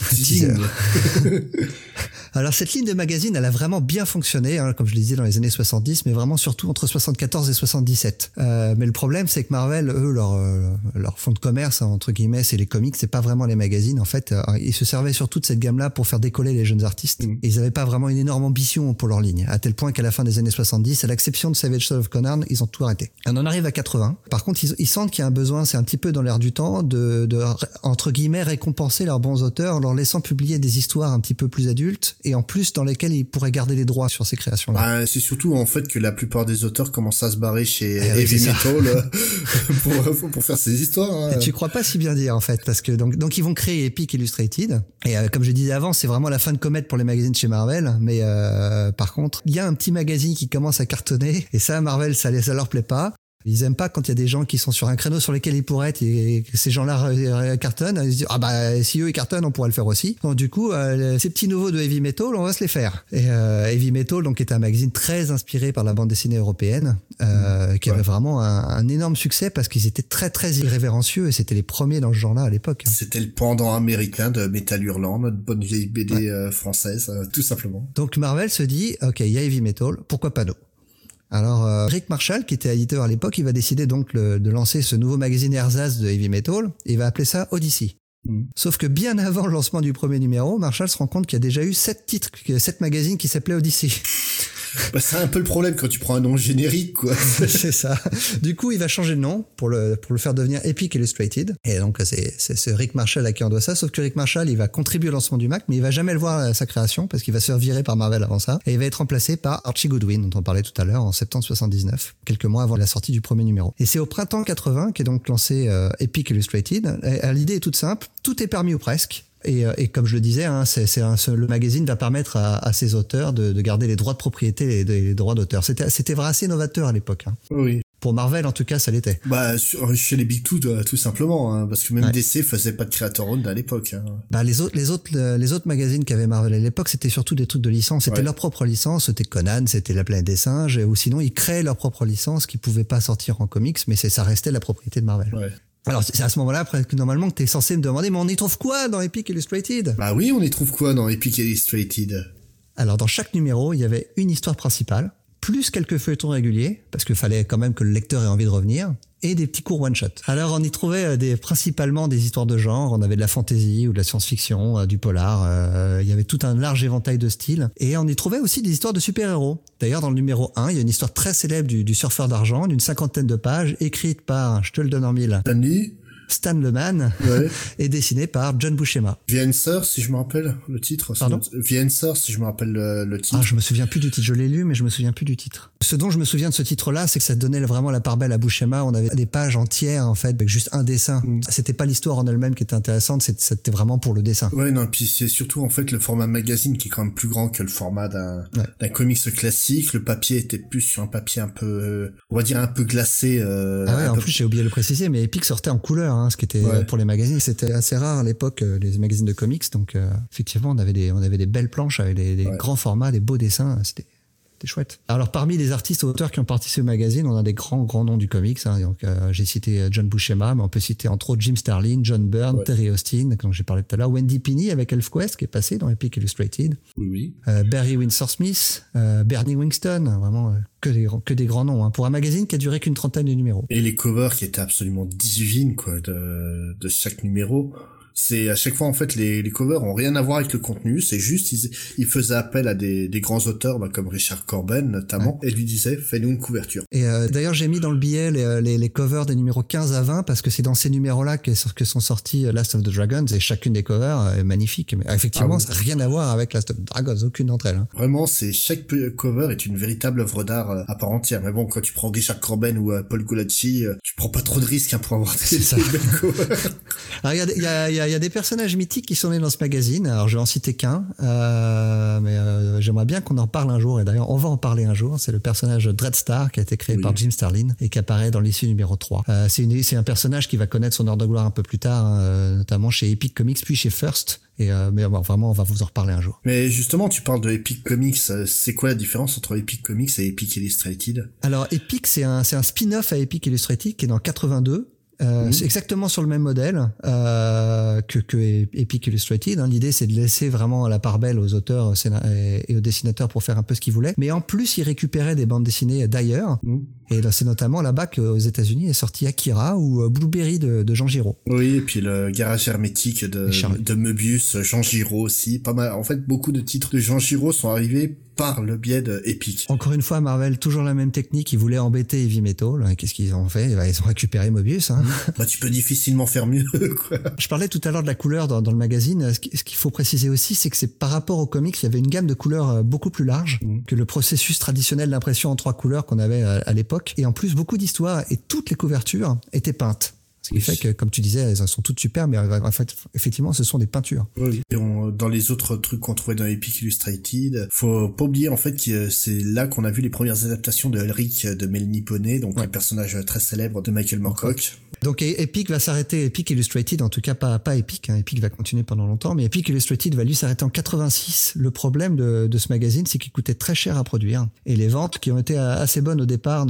[laughs] Alors cette ligne de magazine, elle a vraiment bien fonctionné, hein, comme je le disais dans les années 70, mais vraiment surtout entre 74 et 77. Euh, mais le problème, c'est que Marvel, eux, leur, euh, leur fond de commerce, hein, entre guillemets, c'est les comics, c'est pas vraiment les magazines. En fait, euh, ils se servaient surtout de cette gamme-là pour faire décoller les jeunes artistes. Mm. Et ils n'avaient pas vraiment une énorme ambition pour leur ligne, à tel point qu'à la fin des années 70, à l'exception de Savage Sword of Conan, ils ont tout arrêté. on en arrive à 80. Par contre, ils, ils sentent qu'il y a un besoin, c'est un petit peu dans l'air du temps, de, de, entre guillemets, récompenser leurs bons auteurs leur laissant publier des histoires un petit peu plus adultes et en plus dans lesquelles ils pourraient garder les droits sur ces créations-là. Bah, c'est surtout en fait que la plupart des auteurs commencent à se barrer chez eh Heavy Metal euh, [laughs] [laughs] pour, pour, faire ces histoires. Hein. Et tu crois pas si bien dire en fait parce que donc donc ils vont créer Epic Illustrated et euh, comme je disais avant c'est vraiment la fin de comète pour les magazines chez Marvel mais euh, par contre il y a un petit magazine qui commence à cartonner et ça Marvel ça, ça leur plaît pas ils aiment pas quand il y a des gens qui sont sur un créneau sur lequel ils pourraient être et que ces gens-là cartonnent. Ils se disent ah bah si eux ils cartonnent, on pourrait le faire aussi. Donc du coup, euh, ces petits nouveaux de heavy metal, on va se les faire. Et euh, heavy metal donc est un magazine très inspiré par la bande dessinée européenne, euh, mmh. qui avait vraiment un, un, énorme succès parce qu'ils étaient très très irrévérencieux et c'était les premiers dans ce genre-là à l'époque. C'était le pendant américain de Metal Hurlant, notre bonne vieille BD euh, française, tout simplement. Donc Marvel se dit ok, il y a heavy metal, pourquoi pas nous? Alors euh, Rick Marshall, qui était éditeur à l'époque, il va décider donc de lancer ce nouveau magazine ersatz de heavy metal. Et il va appeler ça Odyssey. Mm. Sauf que bien avant le lancement du premier numéro, Marshall se rend compte qu'il y a déjà eu sept titres, sept magazines qui s'appelaient Odyssey. Bah, c'est un peu le problème quand tu prends un nom générique, quoi. [laughs] c'est ça. Du coup, il va changer de nom pour le, pour le faire devenir Epic Illustrated. Et donc, c'est, c'est, Rick Marshall à qui on doit ça. Sauf que Rick Marshall, il va contribuer au lancement du Mac, mais il va jamais le voir à sa création parce qu'il va se virer par Marvel avant ça. Et il va être remplacé par Archie Goodwin, dont on parlait tout à l'heure, en septembre 79, quelques mois avant la sortie du premier numéro. Et c'est au printemps 80 qu'est donc lancé euh, Epic Illustrated. Et, l'idée est toute simple. Tout est permis ou presque. Et, euh, et, comme je le disais, hein, c'est, c'est le magazine va permettre à, à ses auteurs de, de, garder les droits de propriété et les, droits d'auteur. C'était, c'était vraiment assez novateur à l'époque. Hein. Oui. Pour Marvel, en tout cas, ça l'était. Bah, chez les Big Two, euh, tout simplement, hein, parce que même DC faisait pas de creator owned à l'époque. Hein. Bah, les autres, les autres, les autres magazines qu'avait Marvel à l'époque, c'était surtout des trucs de licence. C'était leur propre licence. C'était Conan, c'était La Planète des Singes, ou sinon ils créaient leur propre licence qui pouvait pas sortir en comics, mais ça restait la propriété de Marvel. Ouais. Alors c'est à ce moment-là que normalement que tu es censé me demander mais on y trouve quoi dans Epic Illustrated? Bah oui, on y trouve quoi dans Epic Illustrated? Alors dans chaque numéro, il y avait une histoire principale, plus quelques feuilletons réguliers parce qu'il fallait quand même que le lecteur ait envie de revenir et des petits cours one shot. Alors on y trouvait euh, des, principalement des histoires de genre, on avait de la fantasy ou de la science-fiction, euh, du polar, euh, il y avait tout un large éventail de styles et on y trouvait aussi des histoires de super-héros. D'ailleurs dans le numéro 1, il y a une histoire très célèbre du, du surfeur d'argent d'une cinquantaine de pages écrite par, je te le donne en mille. Stanley Stan Le Man ouais. [laughs] et dessiné par John Buscema. Vienser, si je me rappelle le titre. Pardon? Vienser, si je me rappelle le, titre. Ah, je me souviens plus du titre. Je l'ai lu, mais je me souviens plus du titre. Ce dont je me souviens de ce titre-là, c'est que ça donnait vraiment la part belle à Buscema. On avait des pages entières, en fait, avec juste un dessin. Mm. C'était pas l'histoire en elle-même qui était intéressante, c'était vraiment pour le dessin. Ouais, non, puis c'est surtout, en fait, le format magazine qui est quand même plus grand que le format d'un d'un comics classique. Le papier était plus sur un papier un peu, on va dire un peu glacé. Euh, ah ouais, en plus, j'ai oublié de le préciser, mais Epic sortait en couleur. hein, ce qui était pour les magazines. C'était assez rare à l'époque les magazines de comics, donc effectivement on avait des on avait des belles planches avec des, grands formats, des beaux dessins. C'était c'était chouette. Alors parmi les artistes auteurs qui ont participé au magazine, on a des grands grands noms du comics. Hein. Donc euh, j'ai cité euh, John Buscema, mais on peut citer entre autres Jim Starlin, John Byrne, Terry Austin, dont j'ai parlé tout à l'heure, Wendy Pinney avec ElfQuest qui est passé dans Epic Illustrated. Oui oui. Euh, Barry Windsor Smith, Bernie Winston, vraiment que des que des grands noms hein, pour un magazine qui a duré qu'une trentaine de numéros. Et les covers qui étaient absolument divines quoi de de chaque numéro c'est à chaque fois en fait les, les covers ont rien à voir avec le contenu, c'est juste ils, ils faisaient appel à des, des grands auteurs bah, comme Richard Corben notamment et lui disaient fais-nous une couverture. Et euh, d'ailleurs j'ai mis dans le billet les, euh, les, les, covers des numéros 15 à 20 parce que c'est dans ces numéros-là que, que, sont sortis euh, Last of the Dragons et chacune des covers est magnifique. Mais effectivement ah ça n'a rien à voir avec Last of the Dragons, aucune d'entre elles. Hein. Vraiment c'est chaque cover est une véritable œuvre d'art à part entière. Mais bon quand tu prends Richard Corben ou Paul Gulacsi, tu prends pas trop de risques hein, pour avoir des, des belles covers. [laughs] il y a, y, a, y a des personnages mythiques qui sont nés dans ce magazine. Alors je vais en citer qu'un, euh, mais euh, j'aimerais bien qu'on en parle un jour. Et d'ailleurs, on va en parler un jour. C'est le personnage Dreadstar qui a été créé par Jim Starlin et qui apparaît dans l'issue numéro 3. Euh, c'est, un personnage qui va connaître son heure de gloire un peu plus tard, hein, notamment chez Epic Comics puis chez First. Et euh, mais vraiment, on va vous en reparler un jour. Mais justement, tu parles de Epic Comics. Euh, c'est quoi la différence entre Epic Comics et Epic Illustrated? Alors, Epic, c'est un, c'est un spin-off à Epic Illustrated qui est dans 82 euh, mhm. C'est exactement sur le même modèle euh, que, que Epic Illustrated. Hein. L'idée, c'est de laisser vraiment la part belle aux auteurs et aux dessinateurs pour faire un peu ce qu'ils voulaient. Mais en plus, ils récupéraient des bandes dessinées d'ailleurs. Mhm. Et c'est notamment là-bas qu'aux États-Unis est sorti Akira ou euh, Blueberry de, de Jean Giraud. Oui, et puis le garage hermétique de, de Möbius, Jean Giraud aussi. Pas mal. En fait, beaucoup de titres de Jean Giraud sont arrivés par le biais de Epic. Encore une fois, Marvel, toujours la même technique. Ils voulaient embêter Heavy Metal. Qu'est-ce qu'ils ont fait? Bah, Ils ont récupéré Mobius. Hein. [laughs] bah, tu peux difficilement faire mieux. [laughs] Quoi. Je parlais tout à l'heure de la couleur dans, dans le magazine. Ce qu'il faut préciser aussi, c'est que c'est par rapport aux comics, il y avait une gamme de couleurs euh, beaucoup plus large mm. que le processus traditionnel d'impression en trois couleurs qu'on avait à, à l'époque. Et en plus, beaucoup d'histoires et toutes les couvertures étaient peintes. Ce qui fait que, comme tu disais, elles sont toutes super, mais en fait, effectivement, ce sont des peintures. Oui. Et dans les autres trucs qu'on trouvait dans Epic Illustrated, faut pas oublier en fait que c'est là qu'on a vu les premières adaptations de Elric de Melanie Poney, donc un personnage très célèbre de Michael Moorcock. Donc Epic va s'arrêter, Epic Illustrated, en tout cas pas pas Epic, hein. Epic va continuer pendant longtemps, mais Epic Illustrated va lui s'arrêter en 86. Le problème de, de ce magazine, c'est qu'il coûtait très cher à produire et les ventes qui ont été assez bonnes au départ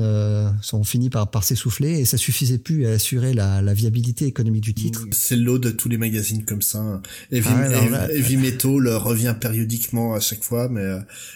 sont finies par par s'essouffler et ça suffisait plus à assurer la, la viabilité économique du titre. C'est l'eau de tous les magazines comme ça. Heavy, ah Heavy, Metal revient périodiquement à chaque fois, mais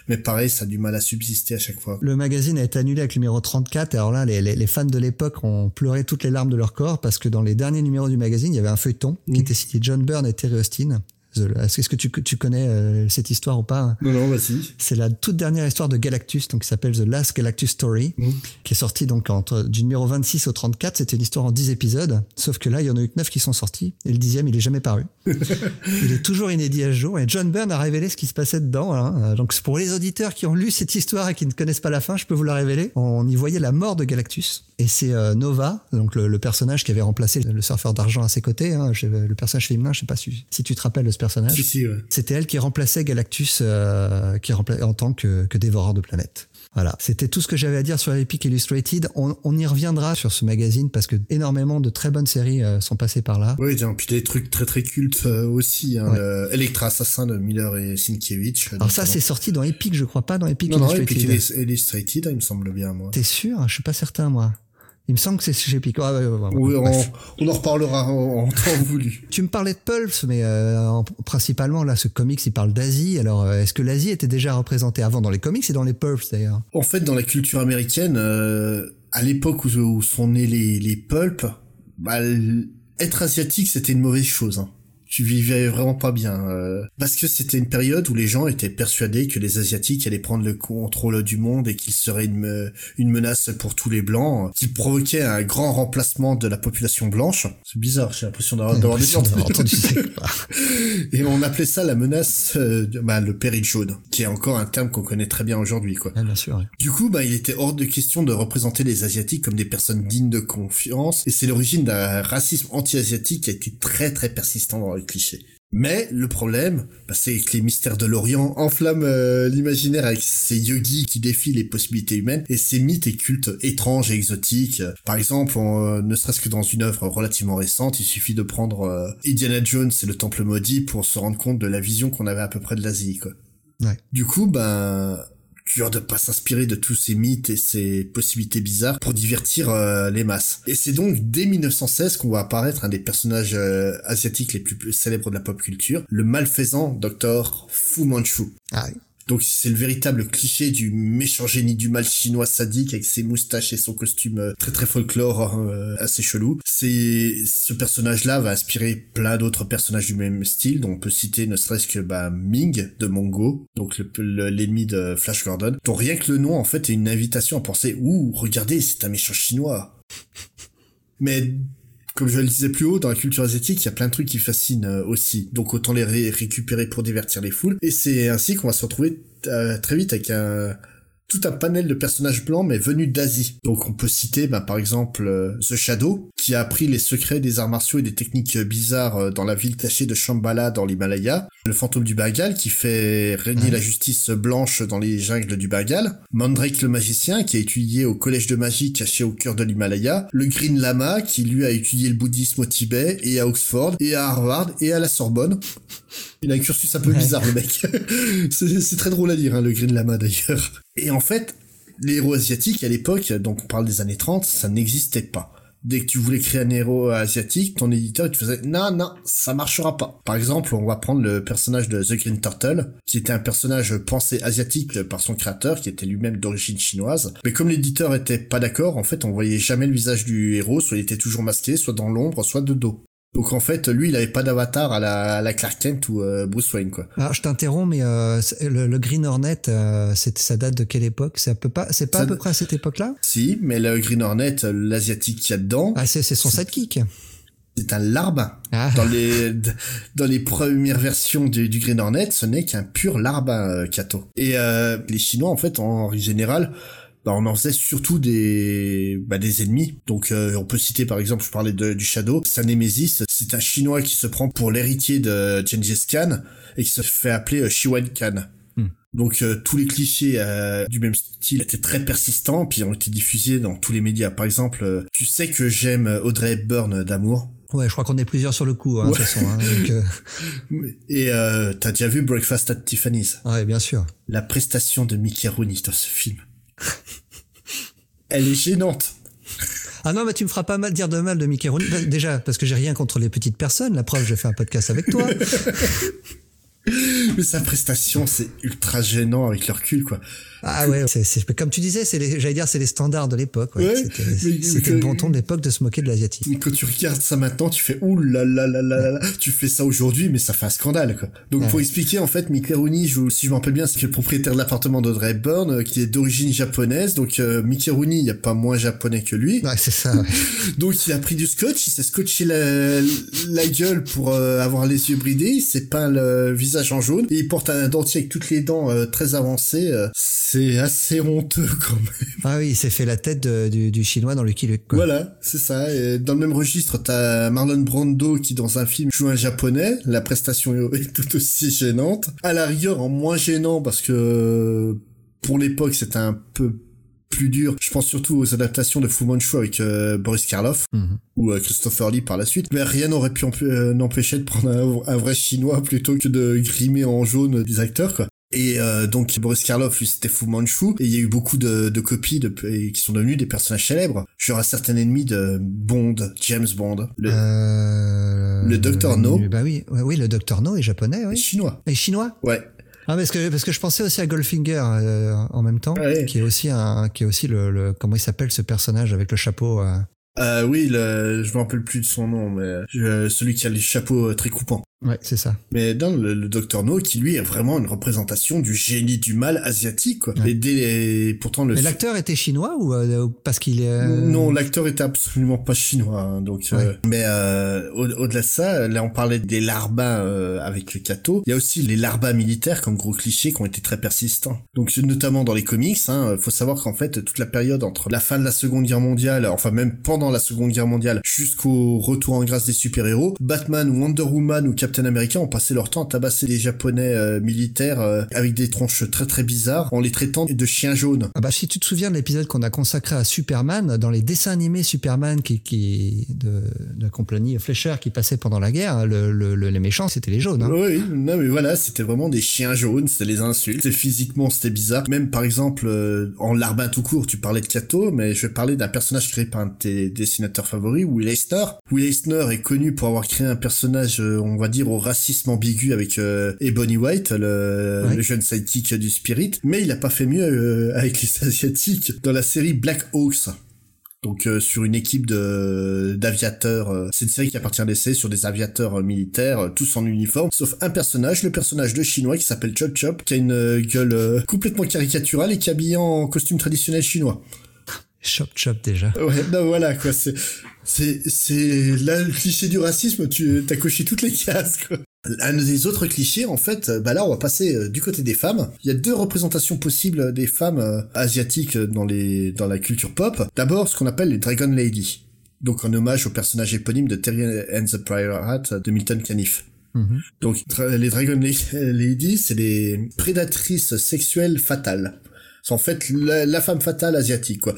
mais pareil, ça a du mal à subsister à chaque fois. Le magazine a été annulé avec le numéro 34. Et alors là, les, les, les fans de l'époque ont pleuré toutes les larmes de leur corps parce que dans les derniers numéros du magazine, il y avait un feuilleton qui était cité John Byrne et Terry Austin. Est-ce que tu, tu connais euh, cette histoire ou pas? Non, non, vas-y. C'est la toute dernière histoire de Galactus, donc qui s'appelle The Last Galactus Story, mm. qui est sortie donc entre du numéro 26 au 34. C'était une histoire en 10 épisodes, sauf que là, il y en a eu que 9 qui sont sortis, et le dixième, il est jamais paru. [laughs] il est toujours inédit à ce jour, et John Byrne a révélé ce qui se passait dedans. Hein. Donc pour les auditeurs qui ont lu cette histoire et qui ne connaissent pas la fin, je peux vous la révéler. On y voyait la mort de Galactus, et c'est euh, Nova, donc le, personnage qui avait remplacé le, surfeur d'argent à ses côtés, hein, le personnage féminin, je sais pas si, si tu te rappelles C'était elle qui remplaçait Galactus euh, qui en tant que, que dévoreur de planètes. Voilà, c'était tout ce que j'avais à dire sur Epic Illustrated. On, on, y reviendra sur ce magazine parce que énormément de très bonnes séries euh, sont passées par là. Oui, puis des trucs très très cultes euh, aussi. Hein, Electra Assassin de Miller et Sienkiewicz. Alors ça, c'est sorti dans Epic, je crois pas dans Epic Illustrated. Non, Epic Illustrated, il me semble bien, moi. T'es sûr? Je suis pas certain, moi. Il me semble que c'est chez Pico. Ah, oui, on, en reparlera en, temps voulu. [laughs] Tu me parlais de Pulse, mais euh, principalement là, ce comics, il parle d'Asie. Alors, euh, est-ce que l'Asie était déjà représentée avant dans les comics et dans les Pulps d'ailleurs? En fait, dans la culture américaine, euh, à l'époque où, sont nés les, les pulps, bah, être asiatique, c'était une mauvaise chose. Hein tu vivais vraiment pas bien. Euh, parce que c'était une période où les gens étaient persuadés que les Asiatiques allaient prendre le contrôle du monde et qu'ils seraient une, une menace pour tous les Blancs, qui provoquait un grand remplacement de la population blanche. C'est bizarre, j'ai l'impression d'avoir des entendu. [laughs] et on appelait ça la menace, euh, bah, le péril jaune, qui est encore un terme qu'on connaît très bien aujourd'hui. quoi. bien sûr. Du coup, bah, il était hors de question de représenter les Asiatiques comme des personnes dignes de confiance, et c'est l'origine d'un racisme anti-asiatique qui a été très très persistant dans le cliché. Mais le problème, bah, c'est que les mystères de l'Orient enflamment euh, l'imaginaire avec ces yogis qui défient les possibilités humaines et ces mythes et cultes étranges et exotiques. Par exemple, euh, ne serait-ce que dans une œuvre relativement récente, il suffit de prendre euh, Indiana Jones et le Temple maudit pour se rendre compte de la vision qu'on avait à peu près de l'Asie. Quoi. Ouais. Du coup, ben dur de pas s'inspirer de tous ces mythes et ces possibilités bizarres pour divertir euh, les masses. Et c'est donc dès 1916 qu'on va apparaître un des personnages euh, asiatiques les plus célèbres de la pop culture, le malfaisant Dr. Fu Manchu. Ah oui. Donc c'est le véritable cliché du méchant génie du mal chinois sadique avec ses moustaches et son costume euh, très très folklore euh, assez chelou. C'est ce personnage-là va inspirer plein d'autres personnages du même style, dont on peut citer ne serait-ce que bah, Ming de Mongo, donc l'ennemi de Flash Gordon, dont rien que le nom en fait est une invitation à penser ouh regardez c'est un méchant chinois. Mais comme je le disais plus haut, dans la culture asiatique, il y a plein de trucs qui fascinent euh, aussi. Donc autant les récupérer pour divertir les foules. Et c'est ainsi qu'on va se retrouver euh, très vite avec un tout un panel de personnages blancs mais venus d'Asie. Donc on peut citer bah, par exemple euh, The Shadow qui a appris les secrets des arts martiaux et des techniques bizarres dans la ville cachée de Shambhala dans l'Himalaya, le fantôme du Bengal qui fait régner la justice blanche dans les jungles du Bengal, Mandrake le magicien qui a étudié au collège de magie caché au cœur de l'Himalaya, le Green Lama qui lui a étudié le bouddhisme au Tibet et à Oxford et à Harvard et à la Sorbonne. Il a un cursus un peu bizarre, le mec. [laughs] c'est très drôle à dire, hein, le Green Lama d'ailleurs. Et en fait, les héros asiatiques à l'époque, donc on parle des années 30, ça n'existait pas. Dès que tu voulais créer un héros asiatique, ton éditeur il te faisait non non ça marchera pas. Par exemple, on va prendre le personnage de The Green Turtle, qui était un personnage pensé asiatique par son créateur, qui était lui-même d'origine chinoise. Mais comme l'éditeur était pas d'accord, en fait, on voyait jamais le visage du héros, soit il était toujours masqué, soit dans l'ombre, soit de dos. Donc en fait, lui, il avait pas d'avatar à la, à la Clark Kent ou euh, Bruce Wayne, quoi. Alors je t'interromps, mais euh, le, le, Green Hornet, euh, ça date de quelle époque? C'est à peu pas, c'est pas à peu près à cette époque-là? Si, mais le Green Hornet, l'asiatique qu'il y a dedans. Ah, c'est son sidekick. C'est un larbin. Ah. Dans les dans les premières versions du, du Green Hornet, ce n'est qu'un pur larbin, euh, Kato. Et euh, les Chinois, en fait, en général bah, on en faisait surtout des bah, des ennemis. Donc euh, on peut citer par exemple, je parlais de, du Shadow, sa Nemesis, c'est un chinois qui se prend pour l'héritier de Gengis Khan et qui se fait appeler euh, Shiwan Khan. Hmm. Donc euh, tous les clichés du même style étaient très persistants, puis ont été diffusés dans tous les médias. Par exemple, tu sais que j'aime Audrey Hepburn d'amour? Ouais, je crois qu'on est plusieurs sur le coup, hein, de toute façon. Hein, donc, [laughs] Et euh, t'as déjà vu Breakfast at Tiffany's? Ouais, bien sûr. La prestation de Mickey Rooney dans ce film. Elle est gênante. Ah non, mais tu me feras pas mal dire de mal de Mickey Rooney. Bah, déjà, parce que j'ai rien contre les petites personnes. La preuve, je fais un podcast avec toi. [laughs] mais sa prestation, c'est ultra gênant avec le recul, quoi. Ah ouais, c'est comme tu disais, c'est j'allais dire c'est les standards de l'époque. Ouais, C'était le bon ton de l'époque de se moquer de l'asiatique. Quand tu regardes ça maintenant, tu fais ouh là là là là là, tu fais ça aujourd'hui, mais ça fait un scandale quoi. Donc pour expliquer en fait, Mickey Rooney, je, si je me rappelle bien, c'est le propriétaire de l'appartement d'Audrey Hepburn, euh, qui est d'origine japonaise. Donc euh, Mickey Rooney, il y a pas moins japonais que lui. Ouais, c'est ça. [laughs] donc il a pris du scotch, il s'est scotché la, la gueule pour euh, avoir les yeux bridés, il s'est peint le visage en jaune et il porte un dentier avec toutes les dents très avancées c'est assez honteux [laughs] quand même. Ah oui, il s'est fait la tête du, du, chinois dans le Luke. Voilà, c'est ça. Et dans le même registre, t'as Marlon Brando qui dans un film joue un japonais. La prestation [laughs] est tout aussi gênante. À la rigueur, en moins gênant parce que pour l'époque, c'était un peu plus dur. Je pense surtout aux adaptations de Fu Manchu avec euh, Boris Karloff mhm. ou euh, Christopher Lee par la suite. Mais rien n'aurait pu euh, empêcher de prendre un, un, vrai chinois plutôt que de grimer en jaune des acteurs, quoi. Et euh, donc Boris Karloff, lui, c'était Fu Manchu. Et il y a eu beaucoup de, de copies de, qui sont devenus des personnages célèbres. Genre un certain ennemi de Bond, James Bond. Le, euh... le Dr No. Bah oui, oui, le Dr No est japonais, oui. chinois. Et chinois Ouais. Ah parce que parce que je pensais aussi à Goldfinger euh, en même temps, qui est aussi un qui est aussi le, le comment il s'appelle ce personnage avec le chapeau. Euh... Euh, oui, le, je me rappelle plus de son nom, mais celui qui a les chapeaux euh, très coupants. Ouais, c'est ça. Mais dans le, le Docteur No, qui lui est vraiment une représentation du génie du mal asiatique, quoi. Et dès, pourtant le. Mais l'acteur était chinois ou euh, parce qu'il est. Euh, non, l'acteur était absolument pas chinois, hein, donc. Euh, mais euh, au-delà de ça, là on parlait des larbins avec le Kato. Il y a aussi les larbins militaires comme gros clichés qui ont été très persistants. Donc notamment dans les comics, hein, faut savoir qu'en fait toute la période entre la fin de la Seconde Guerre mondiale, enfin même pendant la Seconde Guerre mondiale, jusqu'au retour en grâce des super-héros, Batman, Wonder Woman ou Captain Captain America ont passé leur temps à tabasser des Japonais euh, militaires euh, avec des tronches très très bizarres en les traitant de chiens jaunes. Ah bah si tu te souviens de l'épisode qu'on a consacré à Superman, dans les dessins animés Superman qui, qui de, de la compagnie Fleischer qui passait pendant la guerre, le, le, les méchants c'était les jaunes. Hein. Oui, non mais voilà, c'était vraiment des chiens jaunes, c'était les insultes. C'était physiquement c'était bizarre. Même par exemple euh, en larbin tout court, tu parlais de Kato, mais je vais parler d'un personnage créé par un de tes dessinateurs favoris, Will Eisner. Will Eisner est connu pour avoir créé un personnage, on va dire, au racisme ambigu avec euh, Ebony White, le, le, jeune sidekick du Spirit, mais il a pas fait mieux euh, avec les [laughs] Asiatiques dans la série Black Hawks. Donc euh, sur une équipe de d'aviateurs, euh, c'est une série qui appartient à DC sur des aviateurs militaires, tous en uniforme, sauf un personnage, le personnage de chinois qui s'appelle Chop Chop, qui a une gueule complètement caricaturale et qui est habillé en costume traditionnel chinois. Chop Chop déjà. Ouais, non voilà quoi, c'est c'est c'est là le cliché du racisme, tu t'as coché toutes les cases quoi. Un des autres clichés, en fait, bah là, on va passer euh, du côté des femmes. Il y a deux représentations possibles des femmes euh, asiatiques dans les dans la culture pop. D'abord, ce qu'on appelle les Dragon Lady, donc en hommage au personnage éponyme de Terry and the Pirate de Milton Caniff. Mm-hmm. Donc les Dragon [laughs] Lady, c'est des prédatrices sexuelles fatales. C'est en fait la, la femme fatale asiatique, quoi.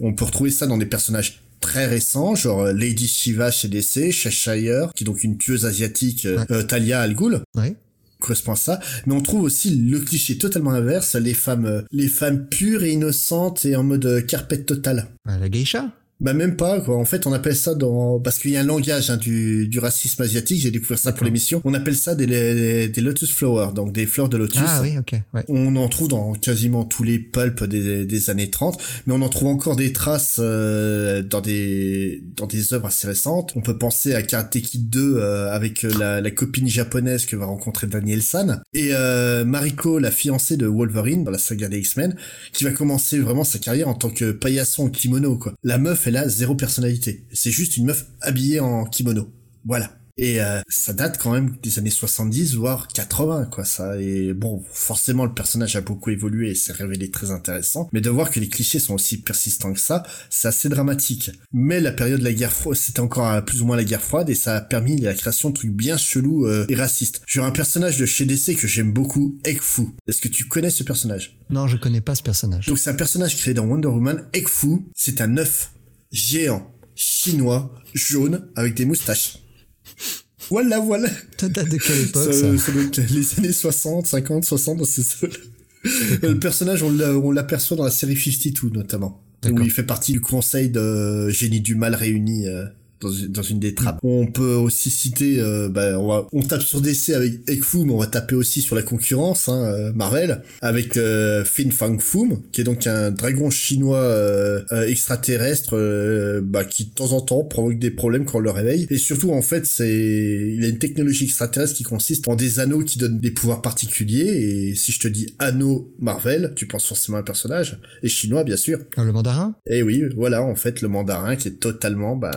On peut retrouver ça dans des personnages très récents, genre euh, Lady Shiva chez DC, Cheshire, qui est donc une tueuse asiatique, euh, euh, Talia Al Ghul. Ouais correspond à ça, mais on trouve aussi le cliché totalement inverse, les femmes, les femmes pures et innocentes et en mode carpette totale. La geisha? Bah même pas quoi. En fait, on appelle ça dans parce qu'il y a un langage hein, du, du racisme asiatique. J'ai découvert ça pour l'émission. On appelle ça des, des, lotus flowers, donc des fleurs de lotus. Ah oui, ok. Ouais. On en trouve dans quasiment tous les pulps des, des années 30, mais on en trouve encore des traces euh, dans des dans des œuvres assez récentes. On peut penser à Karate Kid 2 euh, avec la, la, copine japonaise que va rencontrer Daniel San et euh, Mariko, la fiancée de Wolverine dans la saga des X-Men, qui va commencer vraiment sa carrière en tant que paillasson en kimono quoi. La meuf elle a zéro personnalité. C'est juste une meuf habillée en kimono. Voilà. Et euh, ça date quand même des années 70 voire 80 quoi ça. Et bon forcément le personnage a beaucoup évolué et s'est révélé très intéressant. Mais de voir que les clichés sont aussi persistants que ça c'est assez dramatique. Mais la période de la guerre froide c'était encore plus ou moins la guerre froide et ça a permis la création de trucs bien chelous euh, et racistes. J'ai un personnage de chez DC que j'aime beaucoup Ekfu est-ce que tu connais ce personnage? Non je connais pas ce personnage. Donc c'est un personnage créé dans Wonder Woman. Ekfu c'est un œuf géant, chinois, jaune, avec des moustaches. Voilà, voilà. Ça date de quelle époque, ça, Les années 60, 50, 60, c'est ça. Le personnage, on l'aperçoit dans la série 52, notamment. Où il fait partie du conseil de génie du mal réuni. Euh, dans, dans une des trappes. On peut aussi citer, euh, bah, on, va, on tape sur DC avec Ekfu, mais on va taper aussi sur la concurrence, hein, euh, Marvel, avec euh, Fin Fang Foom, qui est donc un dragon chinois euh, extraterrestre, bah, qui de temps en temps provoque des problèmes quand on le réveille. Et surtout, en fait, c'est, il a une technologie extraterrestre qui consiste en des anneaux qui donnent des pouvoirs particuliers. Et si je te dis anneau Marvel, tu penses forcément à un personnage, et chinois bien sûr. Ah, le mandarin? Et oui, voilà, en fait, le mandarin qui est totalement, bah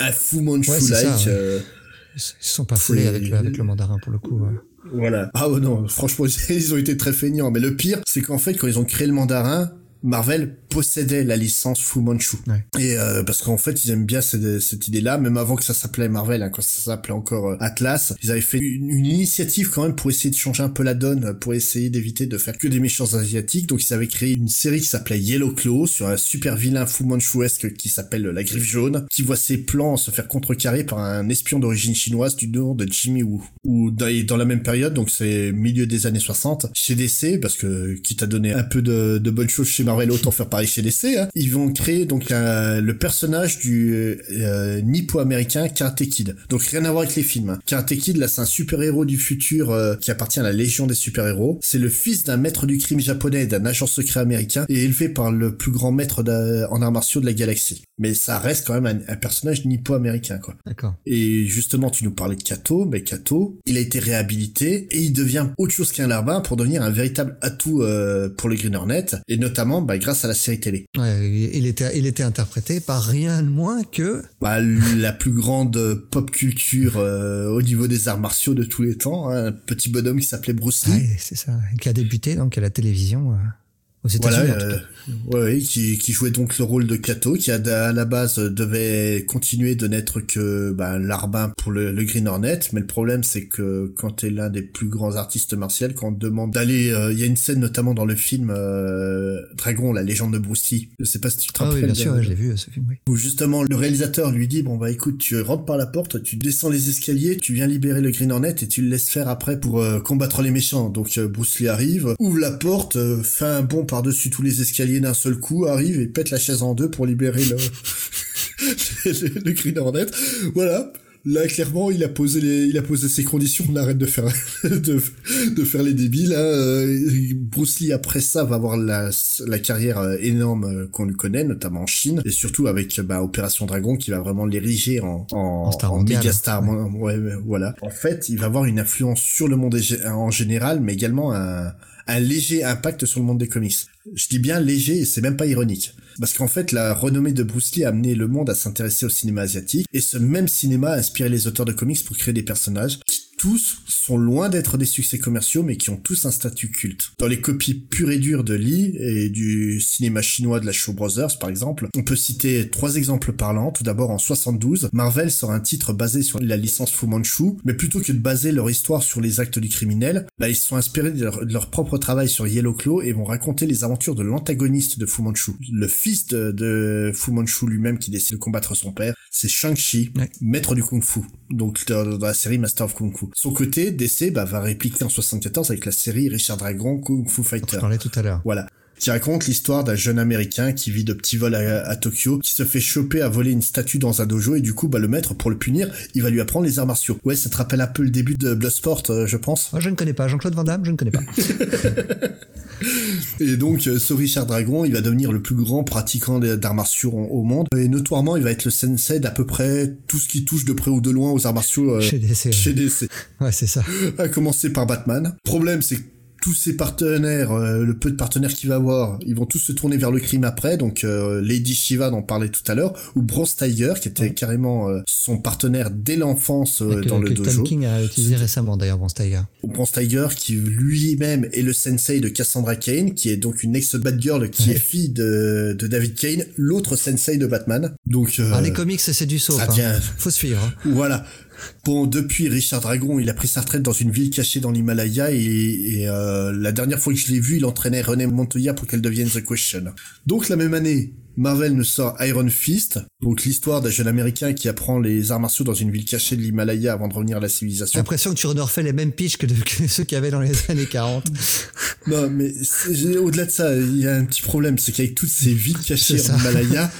un Fu Manchu-like. Euh, ils sont pas foulés avec le, avec le mandarin pour le coup. Voilà. Ah oh non, franchement, [laughs] ils ont été très feignants. Mais le pire, c'est qu'en fait, quand ils ont créé le mandarin, Marvel possédait la licence Fu Manchu. Et euh, parce qu'en fait, ils aiment bien cette, cette idée-là, même avant que ça s'appelait Marvel, hein, quand ça s'appelait encore euh, Atlas, ils avaient fait une, initiative quand même pour essayer de changer un peu la donne, pour essayer d'éviter de faire que des méchants asiatiques. Donc ils avaient créé une série qui s'appelait Yellow Claw sur un super vilain Fu Manchuesque qui s'appelle la Griffe Jaune, qui voit ses plans se faire contrecarrer par un espion d'origine chinoise du nom de Jimmy Woo. Ou dans, dans la même période, donc c'est milieu des années 60, chez DC, parce que qui t'a donné un peu de, de bonnes choses chez Marvel, autant faire pareil chez DC. Hein. Ils vont créer donc le personnage du euh, nippo-américain Karate Kid. Donc rien à voir avec les films. Hein. Karate Kid, là, c'est un super-héros du futur euh, qui appartient à la Légion des super-héros. C'est le fils d'un maître du crime japonais et d'un agent secret américain et élevé par le plus grand maître en arts martiaux de la galaxie. Mais ça reste quand même un, personnage nippo-américain, quoi. D'accord. Et justement, tu nous parlais de Kato, mais Kato, il a été réhabilité et il devient autre chose qu'un larbin pour devenir un véritable atout euh, pour le Green Hornet et notamment bah, grâce à la série télé. Ouais, il était, il était interprété par rien de moins que bah, la plus grande pop culture euh, au niveau des arts martiaux de tous les temps, hein, un petit bonhomme qui s'appelait Bruce Lee. Ouais, c'est ça, qui a débuté donc à la télévision. Euh. Aux États-Unis, en tout euh, cas. ouais, ouais, qui, qui jouait donc le rôle de Kato, qui à, la base devait continuer de n'être que bah, l'arbin pour le, le Green Hornet, mais le problème c'est que quand t'es l'un des plus grands artistes martiaux, quand on te demande d'aller, euh, il y a une scène notamment dans le film euh, Dragon, la légende de Bruce Lee, je sais pas si tu te Ah oui, rappelles. bien sûr, ouais, je l'ai vu, euh, ce film, oui. où justement le réalisateur lui dit bon bah écoute tu rentres par la porte tu descends les escaliers tu viens libérer le Green Hornet et tu le laisses faire après pour euh, combattre les méchants donc euh, Bruce Lee arrive ouvre la porte euh, fait un bond par dessus tous les escaliers d'un seul coup arrive et pète la chaise en deux pour libérer le [laughs] le, le Green Hornet voilà Là, clairement, il a posé les, il a posé ses conditions. On arrête de faire, [laughs] de, de faire les débiles. Hein. Euh, Bruce Lee, après ça, va avoir la, la carrière euh, énorme euh, qu'on lui connaît, notamment en Chine, et surtout avec bah, Opération Dragon, qui va vraiment l'ériger en, en, En star en mondiale. méga star. Ouais, ouais, voilà. En fait, il va avoir une influence sur le monde en général, mais également un, un léger impact sur le monde des comics. Je dis bien léger, et c'est même pas ironique. Parce qu'en fait, la renommée de Bruce Lee a amené le monde à s'intéresser au cinéma asiatique, et ce même cinéma a inspiré les auteurs de comics pour créer des personnages qui tous sont loin d'être des succès commerciaux, mais qui ont tous un statut culte. Dans les copies pures et dures de Lee et du cinéma chinois de la Shaw Brothers, par exemple, on peut citer trois exemples parlants. Tout d'abord, en 72, Marvel sort un titre basé sur la licence Fu Manchu, mais plutôt que de baser leur histoire sur les actes du criminel, bah, ils se sont inspirés de leur, de leur propre travail sur Yellow Claw et vont raconter les aventures de l'antagoniste de Fu Manchu. Le fils de, de Fu Manchu lui-même qui décide de combattre son père, c'est Shang-Chi, Ouais. maître du Kung Fu, donc dans, dans la série Master of Kung Fu. Son côté, DC bah, va répliquer en 74 avec la série Richard Dragon Kung Fu Je Fighter. parlais tout à l'heure. Voilà. Qui raconte l'histoire d'un jeune américain qui vit de petits vols à, à Tokyo, qui se fait choper à voler une statue dans un dojo et du coup, bah, le maître, pour le punir, il va lui apprendre les arts martiaux. Ouais, ça te rappelle un peu le début de Bloodsport, euh, je pense? Ah, je ne connais pas. Jean-Claude Van Damme, je ne connais pas. [laughs] [laughs] Et donc, euh, ce Richard Dragon, il va devenir le plus grand pratiquant d'arts martiaux au monde. Et notoirement, il va être le sensei d'à peu près tout ce qui touche de près ou de loin aux arts martiaux euh, Chez DC, ouais. chez DC. Ouais, c'est ça. [laughs] à commencer par Batman. Problème, c'est que tous ses partenaires, euh, le peu de partenaires qu'il va avoir, ils vont tous se tourner vers le crime après. Donc euh, Lady Shiva dont on parlait tout à l'heure, ou Bronze Tiger qui était carrément euh, son partenaire dès l'enfance euh, dans le que dojo. Tom King a utilisé récemment, d'ailleurs, Bronze Tiger. Ou Bronze Tiger qui lui-même est le sensei de Cassandra Kane, qui est donc une ex-Batgirl qui Ouais. est fille de, de David Kane, l'autre sensei de Batman. Donc euh, Ah, les comics, c'est du soap. ça hein. Faut suivre. hein. Voilà. Bon, depuis Richard Dragon, il a pris sa retraite dans une ville cachée dans l'Himalaya et, et, euh, la dernière fois que je l'ai vu, il entraînait René Montoya pour qu'elle devienne The Question. Donc la même année, Marvel nous sort Iron Fist, donc l'histoire d'un jeune américain qui apprend les arts martiaux dans une ville cachée de l'Himalaya avant de revenir à la J'ai civilisation. l'impression que tu refais les mêmes pitchs que, de- que ceux qu'il y avait dans les années 40. [laughs] Non, mais j'ai- au-delà de ça, il y a un petit problème, c'est qu'avec toutes ces villes cachées en Himalaya,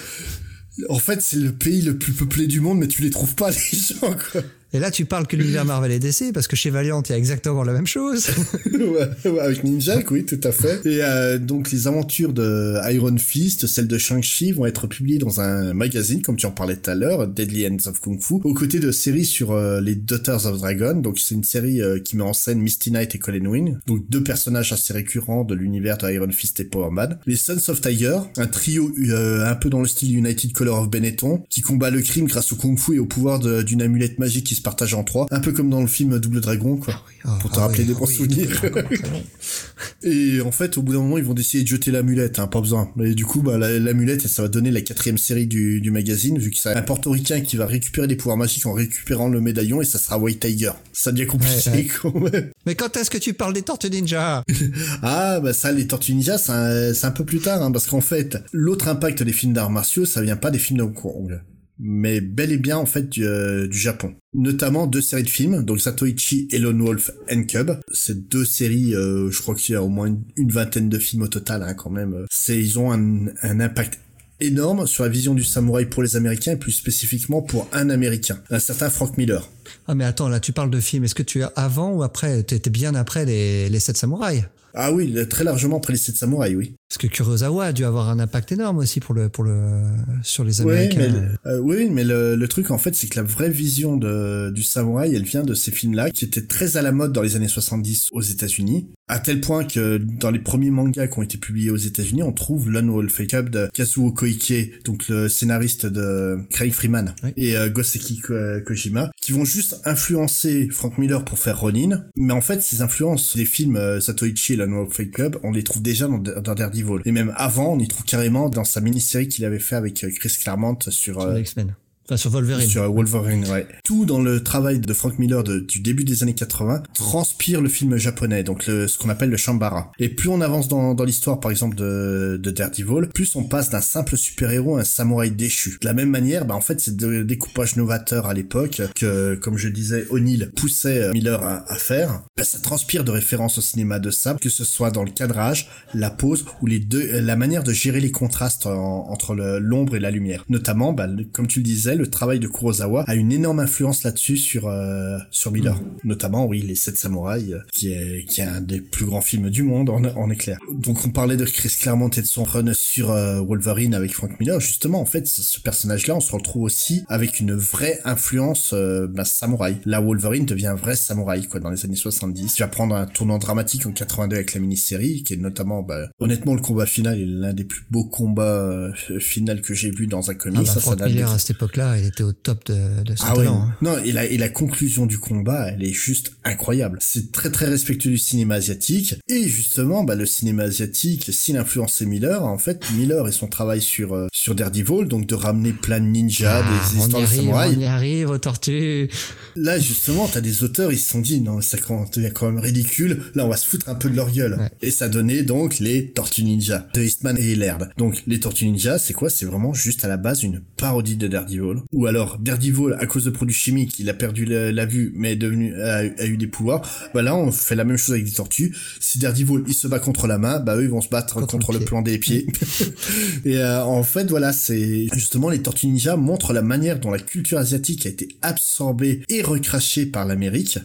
en fait, c'est le pays le plus peuplé du monde, mais tu les trouves pas, [laughs] les gens, quoi. Et là, tu parles que l'univers Marvel est DC, parce que chez Valiant, il y a exactement la même chose. [laughs] ouais, avec Ninja, oui, tout à fait. Et euh, donc les aventures de Iron Fist, celles de Shang-Chi vont être publiées dans un magazine, comme tu en parlais tout à l'heure, Deadly Ends of Kung Fu, aux côtés de séries sur euh, les Daughters of Dragon. Donc c'est une série euh, qui met en scène Misty Knight et Colin Wing, donc deux personnages assez récurrents de l'univers de Iron Fist et Power Man. Les Sons of Tiger, un trio euh, un peu dans le style United Color of Benetton, qui combat le crime grâce au Kung Fu et au pouvoir d'une amulette magique qui se partage en trois, un peu comme dans le film Double Dragon, quoi. Ah, Pour te ah rappeler oui, des ah bons souvenirs. [laughs] Et en fait, au bout d'un moment, ils vont décider de jeter l'amulette, hein, pas besoin. Mais du coup, bah, la- l'amulette, ça va donner la quatrième série du, du magazine, vu que c'est un portoricain qui va récupérer des pouvoirs magiques en récupérant le médaillon, et ça sera White Tiger. Ça devient compliqué, Ouais, ouais. [laughs] quand même. Mais quand est-ce que tu parles des Tortues Ninja? [laughs] Ah, bah ça, les Tortues Ninja, c'est un, c'est un peu plus tard, hein, parce qu'en fait, l'autre impact des films d'arts martiaux, ça vient pas des films de Hong Kong, mais bel et bien, en fait, du, euh, du Japon. Notamment deux séries de films, donc Satoichi et Lone Wolf and Cub. C'est deux séries, euh, je crois qu'il y a au moins une, une vingtaine de films au total, hein, quand même. C'est, ils ont un, un impact énorme sur la vision du samouraï pour les Américains, et plus spécifiquement pour un Américain, un certain Frank Miller. Ah, mais attends, là, tu parles de films. Est-ce que tu es avant ou après? T'étais bien après les, les 7 samouraïs? Ah oui, très largement après les sept samouraïs, oui. Parce que Kurosawa a dû avoir un impact énorme aussi pour le, pour le, sur les Ouais, Américains. mais, euh, oui, mais le, le truc en fait, c'est que la vraie vision de, du samouraï, elle vient de ces films-là, qui étaient très à la mode dans les années 70 aux États-Unis, à tel point que dans les premiers mangas qui ont été publiés aux États-Unis, on trouve Lone Wolf Cub de Kazuo Koike, donc le scénariste de Craig Freeman et euh, Goseki Ko- Kojima, qui vont juste influencer Frank Miller pour faire Ronin. Mais en fait, ces influences des films euh, Satoichi et Lone Wolf and Cub, on les trouve déjà dans, dans Daredevil Et même avant, on y trouve carrément dans sa mini-série qu'il avait fait avec Chris Claremont sur... X-Men. Enfin, sur Wolverine. Sur Wolverine, ouais. Tout dans le travail de Frank Miller du début des années 80 transpire le film japonais, donc le, ce qu'on appelle le Shambara. Et plus on avance dans, dans l'histoire, par exemple, de, de Daredevil, plus on passe d'un simple super-héros à un samouraï déchu. De la même manière, bah, en fait, c'est le découpage novateur à l'époque que, comme je disais, O'Neill poussait euh, Miller à, à faire. Bah, ça transpire de références au cinéma de sable, que ce soit dans le cadrage, la pose ou les deux, la manière de gérer les contrastes entre l'ombre et la lumière. Notamment, bah, comme tu le disais, le travail de Kurosawa a une énorme influence là-dessus sur euh, sur Miller, mm. notamment oui les Sept Samouraïs, euh, qui est qui est un des plus grands films du monde en, en éclair. Donc on parlait de Chris Claremont et de son run sur euh, Wolverine avec Frank Miller. Justement, en fait, ce personnage-là, on se retrouve aussi avec une vraie influence bah, samouraï. Là, Wolverine devient un vrai samouraï quoi dans les années 70. Tu vas prendre un tournant dramatique en 82 avec la mini-série, qui est notamment, bah, honnêtement, le combat final est l'un des plus beaux combats final que j'ai vu dans un comic. Ah bah, Frank Miller à cette époque-là il était au top de, de son ah talent. Hein. Non, et la, et la conclusion du combat, elle est juste incroyable. C'est très très respectueux du cinéma asiatique. Et justement, bah, le cinéma asiatique, s'il influençait Miller, en fait, Miller et son travail sur euh, sur Daredevil, donc de ramener plein de ninjas, ah, des histoires de samouraïs. On y arrive aux tortues. Là, justement, t'as des auteurs, ils se sont dit, non, ça devient quand même ridicule. Là, on va se foutre un peu de leur gueule. Et ça donnait donc les Tortues Ninja de Eastman et Laird. Donc, les Tortues Ninja, c'est quoi? C'est vraiment juste à la base une parodie de Daredevil. Ou alors Daredevil à cause de produits chimiques il a perdu la, vue mais est devenu a, eu des pouvoirs. Bah là on fait la même chose avec des tortues. Si Daredevil il se bat contre la main bah eux ils vont se battre contre, le, plan des pieds. [laughs] [laughs] Et euh, en fait voilà c'est justement les tortues ninja montrent la manière dont la culture asiatique a été absorbée et recrachée par l'Amérique.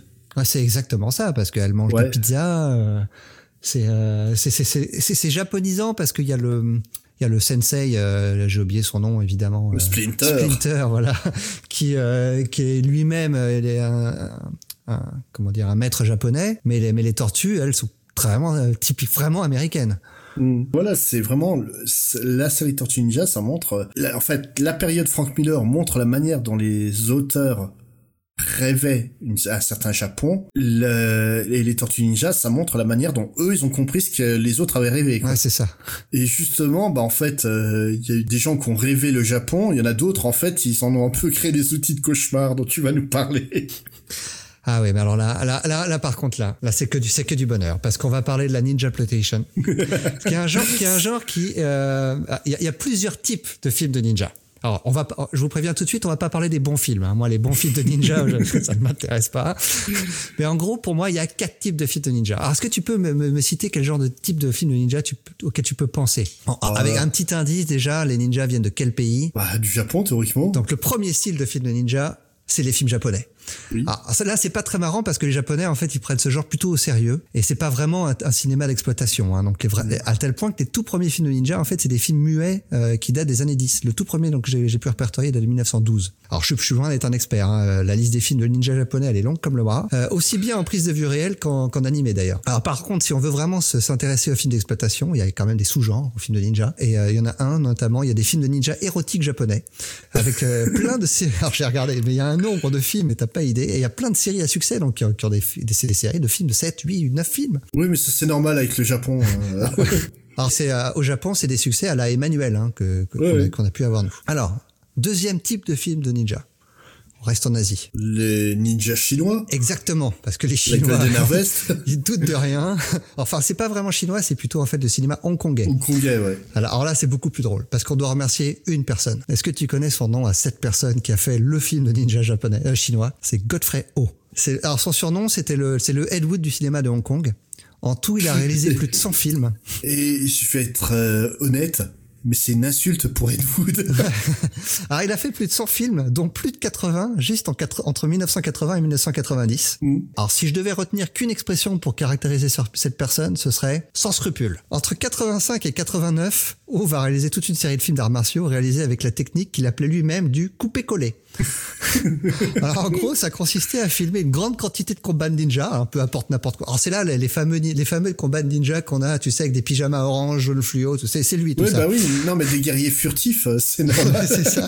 C'est exactement ça parce qu'elle mange des pizzas euh, euh, c'est c'est japonisant parce qu'il y a le il y a le sensei, euh, j'ai oublié son nom évidemment. Le euh, Splinter. Splinter, voilà, [laughs] qui euh, qui est lui-même, il est un, comment dire, un maître japonais, mais les mais les tortues, elles sont vraiment typiques, vraiment américaines. Mm. Voilà, c'est vraiment la série Tortue Ninja, ça montre, en fait, la période Frank Miller montre la manière dont les auteurs rêvait un certain Japon, le, et les Tortues Ninja, ça montre la manière dont eux, ils ont compris ce que les autres avaient rêvé. Quoi. Ouais, c'est ça. Et justement, bah en fait, euh, il y a eu des gens qui ont rêvé le Japon, il y en a d'autres, en fait, ils en ont un peu créé des outils de cauchemar dont tu vas nous parler. [laughs] Ah oui, mais alors là, là, là, là par contre, là, là, c'est que du, c'est que du bonheur, parce qu'on va parler de la Ninja Plotation, [laughs] qui est un genre, qui est un genre qui, euh, il y, a, y, a plusieurs types de films de ninja. Alors, on va, je vous préviens tout de suite, on va pas parler des bons films. Hein. Moi, les bons films de ninja, [laughs] ça ne m'intéresse pas. Mais en gros, pour moi, il y a quatre types de films de ninja. Alors, est-ce que tu peux me, me, citer quel genre de type de film de ninja tu, auquel tu peux penser? Avec un petit indice déjà, les ninjas viennent de quel pays? bah, Du Japon, théoriquement. Donc, le premier style de film de ninja, c'est les films japonais. Ah, là, c'est pas très marrant parce que les Japonais, en fait, ils prennent ce genre plutôt au sérieux et c'est pas vraiment un, cinéma d'exploitation. Hein. Donc, les vrais, à tel point que les tout premiers films de ninja, en fait, c'est des films muets euh, qui datent des années 10. Le tout premier, donc, j'ai pu répertorier date de 1912. Alors, je, je suis loin d'être un expert. Hein. La liste des films de ninja japonais, elle est longue comme le bras, euh, aussi bien en prise de vue réelle qu'en animé d'ailleurs. Alors, par contre, si on veut vraiment s'intéresser aux films d'exploitation, il y a quand même des sous-genres aux films de ninja et euh, il y en a un notamment. Il y a des films de ninja érotiques japonais avec [laughs] plein de. Alors, j'ai regardé, mais il y a un nombre de films, et t'as pas idée. Et il y a plein de séries à succès, donc qui ont, des, des, séries de films de 7, 8, 9 films. Oui, mais c'est normal avec le Japon. [laughs] Euh. Alors c'est euh, au Japon, c'est des succès à la Emmanuel hein, que qu'on a, pu avoir nous. Alors deuxième type de film de ninja. Reste en Asie. Les ninjas chinois Exactement, parce que les Chinois, ils [laughs] doutent de rien. Enfin, c'est pas vraiment chinois, c'est plutôt en fait de cinéma hongkongais. Hongkongais, ouais. Alors, là, c'est beaucoup plus drôle, parce qu'on doit remercier une personne. Est-ce que tu connais son nom à cette personne qui a fait le film de ninja japonais, euh, chinois? C'est Godfrey Ho. Alors son surnom, c'était le, c'est le Ed Wood du cinéma de Hong Kong. En tout, il a réalisé [laughs] plus de 100 films. Et il suffit d'être euh, honnête, mais c'est une insulte pour Ed Wood. [laughs] Alors, il a fait plus de 100 films, dont plus de 80, juste en entre 1980 et 1990. Mm. Alors, si je devais retenir qu'une expression pour caractériser cette personne, ce serait sans scrupule. Entre 85 et 89, O va réaliser toute une série de films d'arts martiaux réalisés avec la technique qu'il appelait lui-même du coupé-collé. [laughs] Alors en gros, ça consistait à filmer une grande quantité de combats ninja, un hein, peu importe n'importe quoi. Alors c'est là les fameux les fameux combats de ninja qu'on a, tu sais, avec des pyjamas orange, jaune fluo, c'est c'est lui tout oui, ça. Bah oui, non mais des guerriers furtifs, euh, c'est normal. [laughs] c'est ça.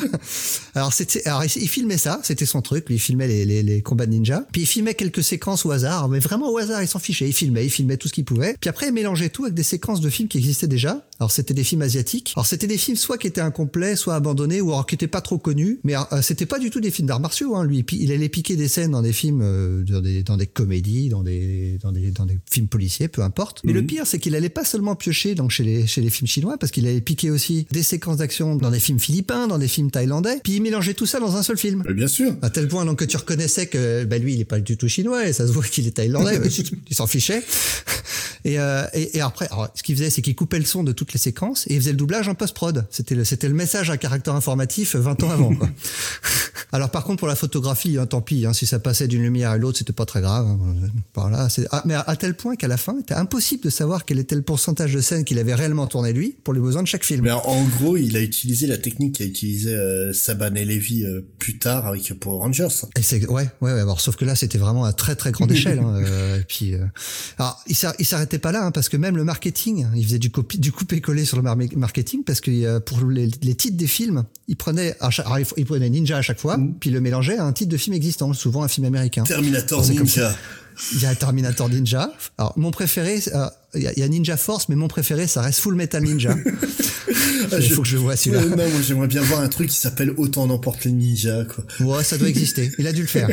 Alors c'était, alors il filmait ça, c'était son truc, lui il filmait les, les, les combats de ninja, puis il filmait quelques séquences au hasard, mais vraiment au hasard, il s'en fichait, il filmait, il filmait tout ce qu'il pouvait, puis après il mélangeait tout avec des séquences de films qui existaient déjà Alors c'était des films asiatiques. Alors c'était des films soit qui étaient incomplets, soit abandonnés, ou alors qui étaient pas trop connus. Mais euh, c'était pas du tout des films d'arts martiaux. Hein. Lui, il allait piquer des scènes dans des films, euh, dans, des, dans des comédies, dans des, dans des, dans des films policiers, peu importe. Mais le pire, c'est qu'il allait pas seulement piocher donc chez les, chez les films chinois, parce qu'il allait piquer aussi des séquences d'action dans des films philippins, dans des films thaïlandais, puis il mélangeait tout ça dans un seul film. Mais bien sûr. À tel point donc que tu reconnaissais que bah, lui, il est pas du tout chinois et ça se voit qu'il est thaïlandais. [laughs] il s'en fichait. Et, euh, et, et, après, alors, ce qu'il faisait, c'est qu'il coupait le son de toutes les séquences et il faisait le doublage en post-prod. C'était le, c'était le message à caractère informatif 20 ans avant. Quoi. [laughs] [laughs] alors par contre, pour la photographie, hein, tant pis. Hein, si ça passait d'une lumière à l'autre, c'était pas très grave. Hein. Par là, c'est... Ah, mais à, à, tel point qu'à la fin, c'était impossible de savoir quel était le pourcentage de scènes qu'il avait réellement tourné lui pour les besoins de chaque film. Mais en gros, il a utilisé la technique qu'a utilisé euh, Saban et Levy euh, plus tard avec Power Rangers. Et c'est ouais, ouais, ouais. Alors, sauf que là, c'était vraiment à très très grande [laughs] échelle. Hein, euh, et puis, euh... alors, il s'arrêtait pas là, hein, parce que même le marketing, il faisait du, du coupé-collé sur le mar- marketing, parce que euh, pour les, les, titres des films, il prenait, alors, il prenait Ninja à chaque fois, mm. puis le mélangeait à un titre de film existant, souvent un film américain. Terminator Ninja. Il y a Terminator Ninja. Alors, mon préféré, euh, il y, a Ninja Force, mais mon préféré, ça reste Full Metal Ninja. [laughs] il faut que je vois celui-là. Euh, non, moi, j'aimerais bien voir un truc qui s'appelle Autant n'emporte les ninjas, quoi. Ouais, ça doit exister. Il a dû le faire.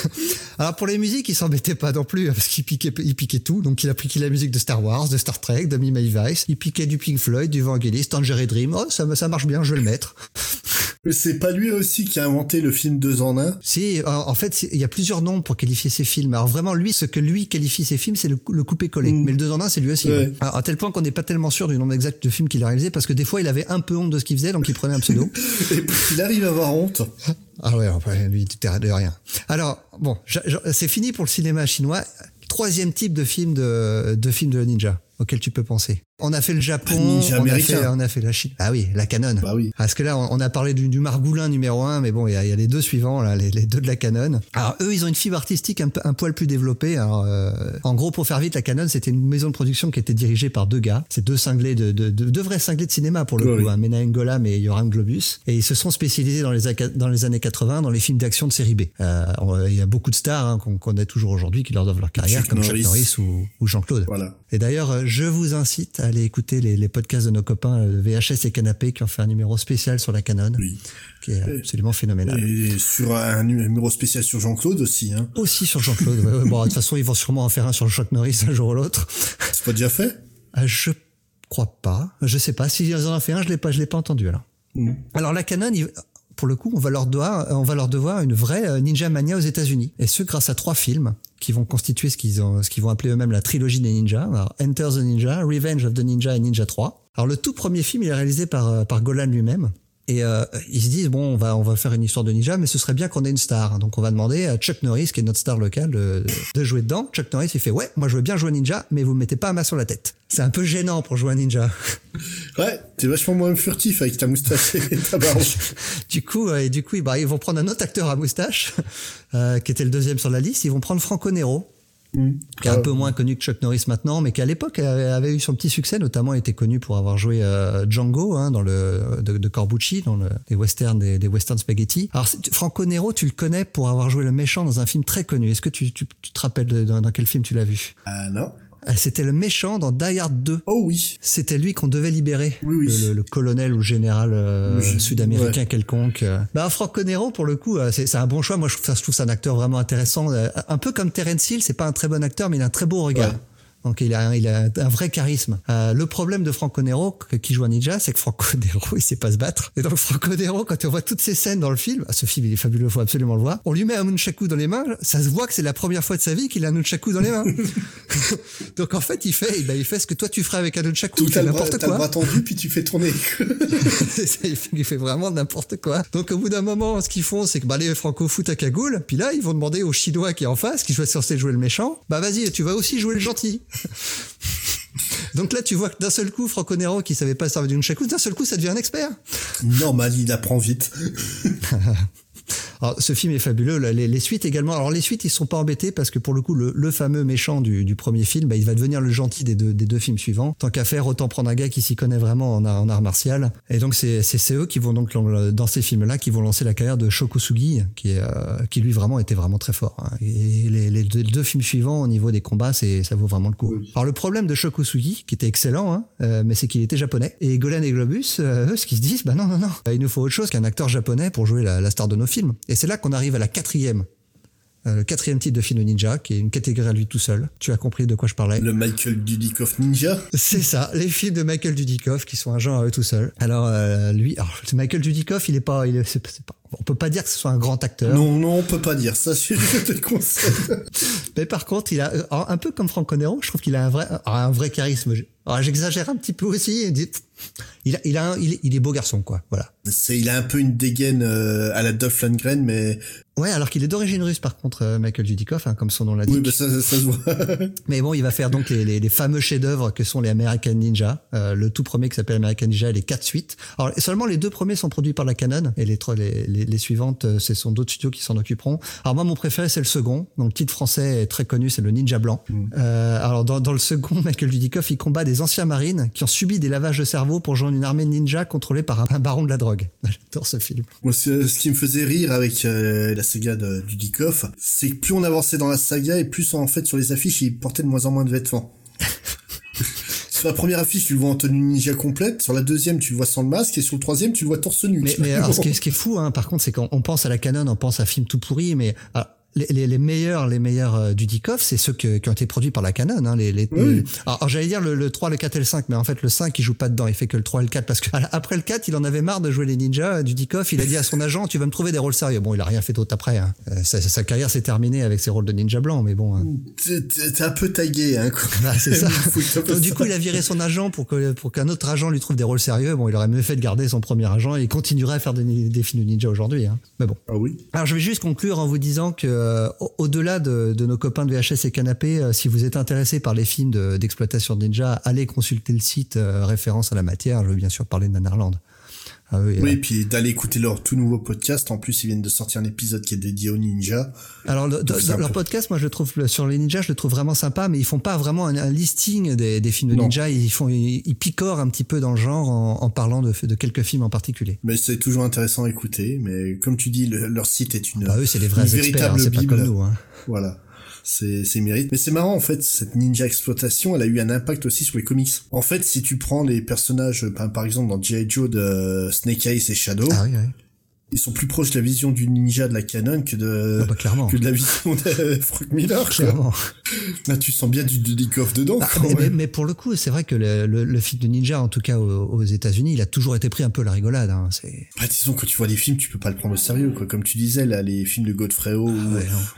[laughs] Alors, pour les musiques, il s'embêtait pas non plus, parce qu'il piquait, il piquait tout. Donc, il a piqué la musique de Star Wars, de Star Trek, de Miami Vice. Il piquait du Pink Floyd, du Vangelis, Tangerine Dream. Oh, ça, ça marche bien, je vais le mettre. [laughs] Mais c'est pas lui aussi qui a inventé le film deux en un? Si, en fait, il y a plusieurs noms pour qualifier ses films. Alors vraiment, lui, ce que lui qualifie ses films, c'est le, le coupé-collé. Mmh. Mais le deux en un, c'est lui aussi. Ouais. Alors, à tel point qu'on n'est pas tellement sûr du nombre exact de films qu'il a réalisé, parce que des fois, il avait un peu honte de ce qu'il faisait, donc il prenait un pseudo. [laughs] Et puis, il arrive à avoir honte. Ah ouais, enfin, lui, il de rien. Alors, bon, c'est fini pour le cinéma chinois. Troisième type de film de, de film de ninja auquel tu peux penser. On a fait le Japon, on a fait, on a fait la Chine. Ah oui, la Canon. Bah oui. Parce que là, on, on a parlé du, du, Margoulin numéro un, mais bon, il y, y, a les deux suivants, là, les, les, deux de la Canon. Alors eux, ils ont une fibre artistique un, un poil plus développée. Alors, euh, en gros, pour faire vite, la Canon, c'était une maison de production qui était dirigée par deux gars. C'est deux cinglés de, de, de, deux vrais cinglés de cinéma pour le oui, coup, hein, Mena Ngolam et Yoram Globus. Et ils se sont spécialisés dans les, dans les années 80 dans les films d'action de série B. Euh, il y a beaucoup de stars hein, qu'on connaît toujours aujourd'hui qui leur doivent leur carrière, Chuck comme Norris. Chuck Norris ou, ou Jean-Claude. Voilà. Et d'ailleurs, je vous incite à aller écouter les, les, podcasts de nos copains euh, VHS et Canapé qui ont fait un numéro spécial sur la Canon, oui. qui est absolument phénoménal. Et sur un numéro spécial sur Jean-Claude aussi. Hein. Aussi sur Jean-Claude. ouais. Bon, de toute façon, ils vont sûrement en faire un sur le Chuck Norris un jour ou l'autre. C'est pas déjà fait? Euh, Je crois pas. Je sais pas. S'ils en ont fait un, je l'ai pas, je l'ai pas entendu alors. Mm. Alors la Canon, il, pour le coup, on va leur devoir, on va leur devoir une vraie Ninja Mania aux États-Unis. Et ce, grâce à trois films qui vont constituer ce qu'ils ont, ce qu'ils vont appeler eux-mêmes la trilogie des ninjas. Alors, Enter the Ninja, Revenge of the Ninja et Ninja 3. Alors, le tout premier film, il est réalisé par, par Golan lui-même. Et euh, ils se disent bon, on va on va faire une histoire de ninja, mais ce serait bien qu'on ait une star. Donc on va demander à Chuck Norris, qui est notre star locale, de, de jouer dedans. Chuck Norris, il fait ouais, moi je veux bien jouer ninja, mais vous me mettez pas un main sur la tête. C'est un peu gênant pour jouer un ninja. Ouais, t'es vachement moins furtif avec ta moustache et ta barbe. [laughs] du coup, euh, et du coup, bah, ils vont prendre un autre acteur à moustache, euh, qui était le deuxième sur la liste. Ils vont prendre Franco Nero. Mmh. qui est un peu moins connu que Chuck Norris maintenant, mais qui à l'époque avait eu son petit succès, notamment était connu pour avoir joué euh, Django hein, dans le de, de Corbucci dans le, les westerns des, des western spaghetti. Alors Franco Nero, tu le connais pour avoir joué le méchant dans un film très connu. Est-ce que tu, tu, tu te rappelles de, dans, dans quel film tu l'as vu? Ah euh, non. C'était le méchant dans Die Hard 2. Oh oui. C'était lui qu'on devait libérer. Oui, oui. Le, le, le, colonel ou général euh, sud-américain ouais. quelconque. Bah, Franco Nero, pour le coup, c'est un bon choix. Moi, je trouve ça, je trouve ça un acteur vraiment intéressant. Un peu comme Terence Hill, c'est pas un très bon acteur, mais il a un très beau regard. Ouais. Donc il a, il a un vrai charisme. Euh, le problème de Franco Nero, qui joue à Ninja, c'est que Franco [laughs] Nero, il sait pas se battre. Et donc Franco Nero, quand on voit toutes ces scènes dans le film, ah, ce film il est fabuleux, faut absolument le voir. On lui met un nunchaku dans les mains, ça se voit que c'est la première fois de sa vie qu'il a un nunchaku dans les mains. [laughs] donc en fait, il fait, eh ben, il fait ce que toi tu ferais avec un nunchaku, tu n'importe quoi. le bras tendu puis tu fais tourner. [laughs] il fait vraiment n'importe quoi. Donc au bout d'un moment, ce qu'ils font, c'est que bah, les Franco foutent à cagoule, puis là ils vont demander au Chinois qui est en face, qui est censé jouer le méchant, bah vas-y, tu vas aussi jouer le gentil. [laughs] Donc là, tu vois que d'un seul coup, Franco Nero, qui savait pas servir d'une chacouse, d'un seul coup, ça devient un expert. Normal, il apprend vite. [laughs] Alors, ce film est fabuleux. Les, les, suites également. Alors, les suites, ils sont pas embêtés parce que pour le coup, le, le fameux méchant du, du, premier film, bah, il va devenir le gentil des deux, des deux films suivants. Tant qu'à faire, autant prendre un gars qui s'y connaît vraiment en art, en art martial. Et donc, c'est eux qui vont donc, dans ces films-là, qui vont lancer la carrière de Shokusugi, qui, est, euh, qui lui vraiment était vraiment très fort. Hein. Et les, les, deux, deux, films suivants, au niveau des combats, c'est ça vaut vraiment le coup. Alors, le problème de Shokusugi, qui était excellent, hein, euh, mais c'est qu'il était japonais. Et Golan et Globus, euh, eux, ce qu'ils se disent, bah non, non, non, il nous faut autre chose qu'un acteur japonais pour jouer la, la star de nos films. Et c'est là qu'on arrive à la quatrième euh, le quatrième titre de film de ninja, qui est une catégorie à lui tout seul. Tu as compris de quoi je parlais. Le Michael Dudikoff ninja. C'est ça, les films de Michael Dudikoff qui sont un genre à eux tout seul. Alors euh, lui, alors, Michael Dudikoff, il est pas, il est, c'est, pas, on peut pas dire que ce soit un grand acteur. Non, non, on peut pas dire ça. [laughs] Je te le conseille. [laughs] Mais par contre, il a un peu comme Franco Nero, je trouve qu'il a un vrai, un vrai charisme. Alors, j'exagère un petit peu aussi. Il a, il a, un, il, est, il est beau garçon, quoi. Voilà. C'est, il a un peu une dégaine euh, à la Duff Lundgren, mais Ouais, alors qu'il est d'origine russe par contre, euh, Michael Dudikoff, hein, comme son nom l'indique. Oui, bah ça, ça, ça, se voit. [laughs] Mais bon, il va faire donc les, les, les fameux chefs-d'œuvre que sont les American Ninja. Euh, le tout premier qui s'appelle American Ninja et les quatre suites. Alors seulement les deux premiers sont produits par la Canon et les les, les, les suivantes, euh, ce sont d'autres studios qui s'en occuperont. Alors moi, mon préféré c'est le second. Donc le titre français est très connu, c'est le Ninja Blanc. Mm. Euh, alors dans, dans le second, [laughs] Michael Dudikoff, il combat des anciens marines qui ont subi des lavages de cerveau pour joindre une armée de ninja contrôlée par un, baron de la drogue. [laughs] J'adore ce film. Moi, ce qui me faisait rire avec euh, la saga de Dudikoff, c'est que plus on avançait dans la saga et plus en fait sur les affiches il portait de moins en moins de vêtements. [laughs] sur la première affiche tu le vois en tenue ninja complète, sur la deuxième tu le vois sans le masque et sur le troisième tu le vois torse nu. Mais, [laughs] mais alors, ce, qui est, ce, qui est, fou hein, par contre c'est qu'on pense à la canon, on pense à film tout pourri mais alors, les, les, les, meilleurs, les meilleurs euh, du Dikoff, c'est ceux que, qui ont été produits par la Canon. Hein, les, les, oui. alors, alors j'allais dire le, le, 3, le 4 et le 5, mais en fait le 5 il joue pas dedans, il fait que le 3 et le 4 parce que [laughs] après le 4 il en avait marre de jouer les ninjas du Dikoff. Il a dit à son agent tu vas me trouver des rôles sérieux. Bon il a rien fait d'autre après. Hein. Euh, sa, sa, carrière s'est terminée avec ses rôles de ninja blanc, mais bon. Hein. T'es un peu tagué hein. Quoi. Bah, c'est [laughs] ça. Donc, du coup il a viré son agent pour que pour qu'un autre agent lui trouve des rôles sérieux. Bon il aurait mieux fait de garder son premier agent et il continuerait à faire des, des films de ninja aujourd'hui. Hein. Mais bon. Ah oui. Alors je vais juste conclure en vous disant que euh, au-delà de, nos copains de VHS et Canapé, euh, si vous êtes intéressé par les films d'exploitation de, Ninja, allez consulter le site euh, référence à la matière. Je veux bien sûr parler de Nanarland. Ah oui, oui, et puis d'aller écouter leur tout nouveau podcast. En plus, ils viennent de sortir un épisode qui est dédié aux ninjas. Alors, le, leur peu... podcast, moi, je le trouve sur les ninjas, je le trouve vraiment sympa, mais ils font pas vraiment un, un listing des, des, films de ninja. Ils font, ils, ils, picorent un petit peu dans le genre en, en parlant de, de, quelques films en particulier. Mais c'est toujours intéressant à écouter. Mais comme tu dis, le, leur site est une, bah, eux, c'est des vrais experts, véritable hein, bible. Pas comme nous, hein. Voilà c'est c'est mérite mais c'est marrant en fait cette ninja exploitation elle a eu un impact aussi sur les comics en fait si tu prends les personnages par, par exemple dans G.I. Joe de Snake Eyes et Shadow ah, oui, oui. Ils sont plus proches de la vision du ninja de la canon que de ah bah, que de la vision de [laughs] Frank Miller clairement. Là tu sens bien du Dudikoff dedans ah, mais, mais, mais, pour le coup c'est vrai que le, le, le, film de ninja en tout cas aux, aux États-Unis il a toujours été pris un peu la rigolade hein. c'est bah, disons quand tu vois les films tu peux pas le prendre au sérieux quoi. Comme tu disais là les films de Godfrey ah, ouais,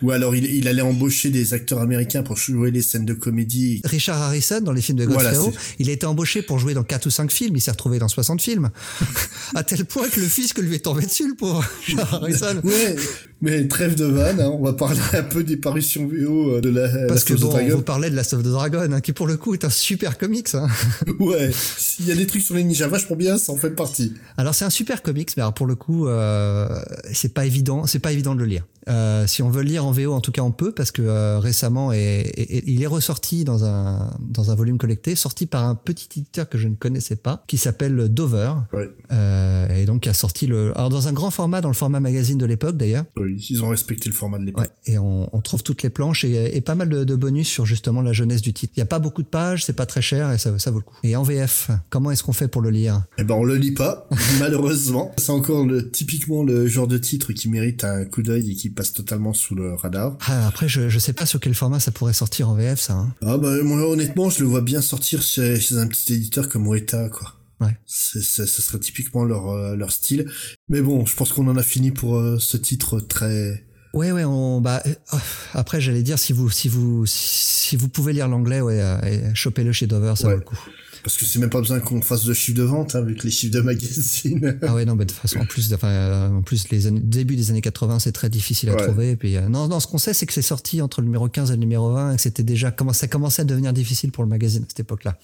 ou, ou, alors il, il, allait embaucher des acteurs américains pour jouer les scènes de comédie. Richard Harrison dans les films de Godfrey voilà, il a été embauché pour jouer dans 4 ou 5 films il s'est retrouvé dans 60 films. [laughs] À tel point que le fisc lui est tombé dessus le pauvre Harrison ouais mais trêve de vanne, hein, on va parler un peu des parutions VO de la Parce Last que bon, on vous parlait de Last of the Dragon, hein, qui pour le coup est un super comics. Hein. [laughs] ouais, il y a des trucs sur les ninjas vachement bien, ça en fait partie. Alors c'est un super comics, mais alors pour le coup, euh, c'est pas évident, c'est pas évident de le lire. Euh, si on veut le lire en VO, en tout cas on peut, parce que euh, récemment, et, et, il est ressorti dans un, dans un volume collecté, sorti par un petit éditeur que je ne connaissais pas, qui s'appelle Dover, ouais. euh, et donc qui a sorti le, alors dans un grand format, dans le format magazine de l'époque d'ailleurs. Oui, ils ont respecté le format de l'époque. Ouais, et on, on, trouve toutes les planches et, et pas mal de, de, bonus sur justement la jeunesse du titre. Il y a pas beaucoup de pages, c'est pas très cher et ça, ça vaut le coup. Et en VF, comment est-ce qu'on fait pour le lire? Eh ben on le lit pas, [laughs] malheureusement. C'est encore le, typiquement le genre de titre qui mérite un coup d'œil et qui passe totalement sous le radar. Ah, après, je, je sais pas sur quel format ça pourrait sortir en VF, ça. Hein. Ah bah moi, honnêtement, je le vois bien sortir chez, chez un petit éditeur comme Weta, quoi. Ouais. Ce serait typiquement leur, euh, leur style. Mais bon, je pense qu'on en a fini pour euh, ce titre très... Ouais, ouais, on, bah, euh, après, j'allais dire, si vous, si vous, si vous pouvez lire l'anglais, ouais, euh, chopez-le chez Dover, ça ouais. vaut le coup. Parce que c'est même pas besoin qu'on fasse de chiffres de vente, hein, avec les chiffres de magazine. ah ouais, non, mais de toute façon, en plus, enfin, euh, en plus, les années, début des années 80, c'est très difficile à ouais. trouver. Et puis, non, non, ce qu'on sait, c'est que c'est sorti entre le numéro 15 et le numéro 20, et que c'était déjà, ça commençait à devenir difficile pour le magazine à cette époque-là.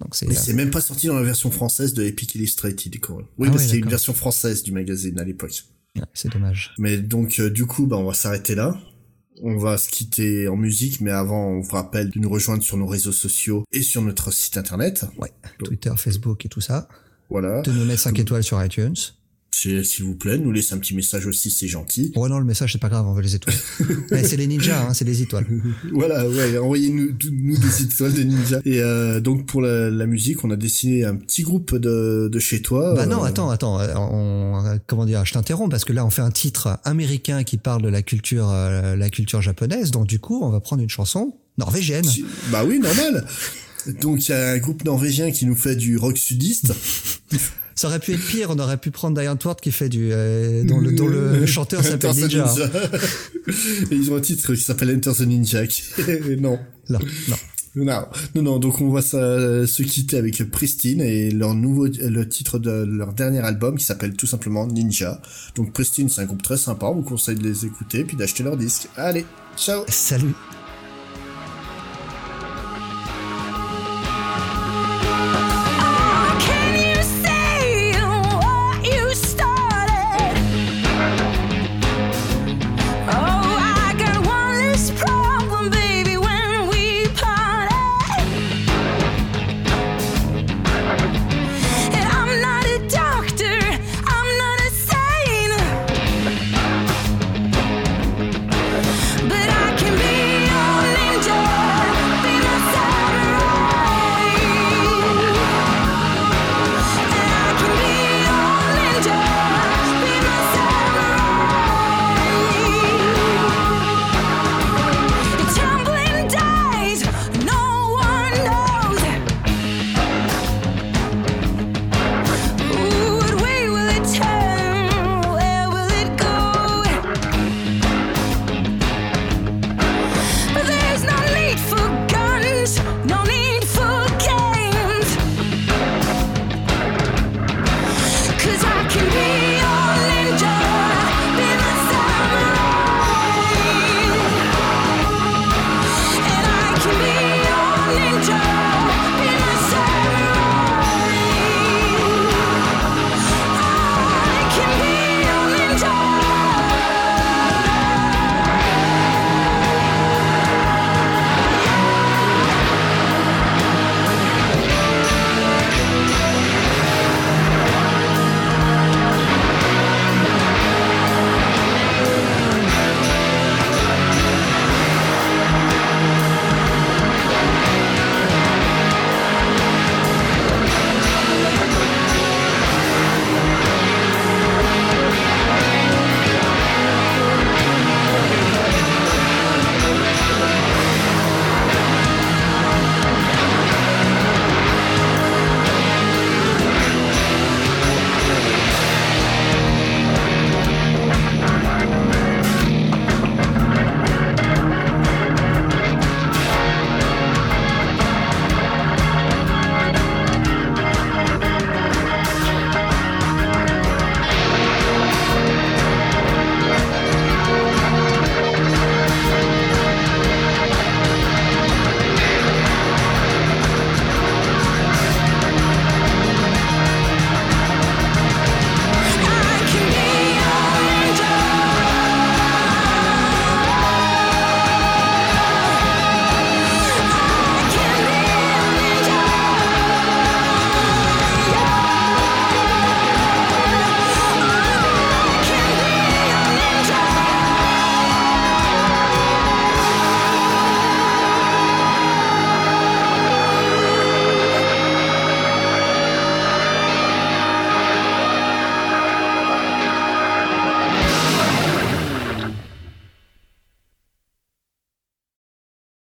Donc c'est. Mais c'est même pas sorti dans la version française de Epic Illustrated, quoi. Oui, ah parce qu'il y a une version française du magazine à l'époque. c'est dommage. Mais donc, du coup, bah, on va s'arrêter là. On va se quitter en musique, mais avant, on vous rappelle de nous rejoindre sur nos réseaux sociaux et sur notre site internet. Ouais, Twitter, Facebook et tout ça. Voilà. De nous mettre 5 étoiles sur iTunes. S'il vous plaît, nous laissez un petit message aussi, c'est gentil. Ouais, non, le message, c'est pas grave, on veut les étoiles. [laughs] c'est les ninjas, hein, c'est les étoiles. [laughs] voilà, ouais, envoyez-nous nous des étoiles de ninjas. Et euh, donc, pour la, la, musique, on a dessiné un petit groupe de, de chez toi. Bah non, euh, attends, attends, on, comment dire, je t'interromps, parce que là, on fait un titre américain qui parle de la culture, euh, la culture japonaise, donc du coup, on va prendre une chanson norvégienne. Bah oui, normal. Donc, il y a un groupe norvégien qui nous fait du rock sudiste. [laughs] Ça aurait pu être pire, on aurait pu prendre Diane Ward qui fait du euh, dont le dont le [laughs] chanteur s'appelle Ninja. Et ils ont un titre qui s'appelle Enter the Ninja. non. Non, non. Non, non, non, donc on va se quitter avec Pristine et leur nouveau, le titre de leur dernier album qui s'appelle tout simplement Ninja. Donc Pristine, c'est un groupe très sympa, on vous conseille de les écouter puis d'acheter leur disque. Allez, ciao Salut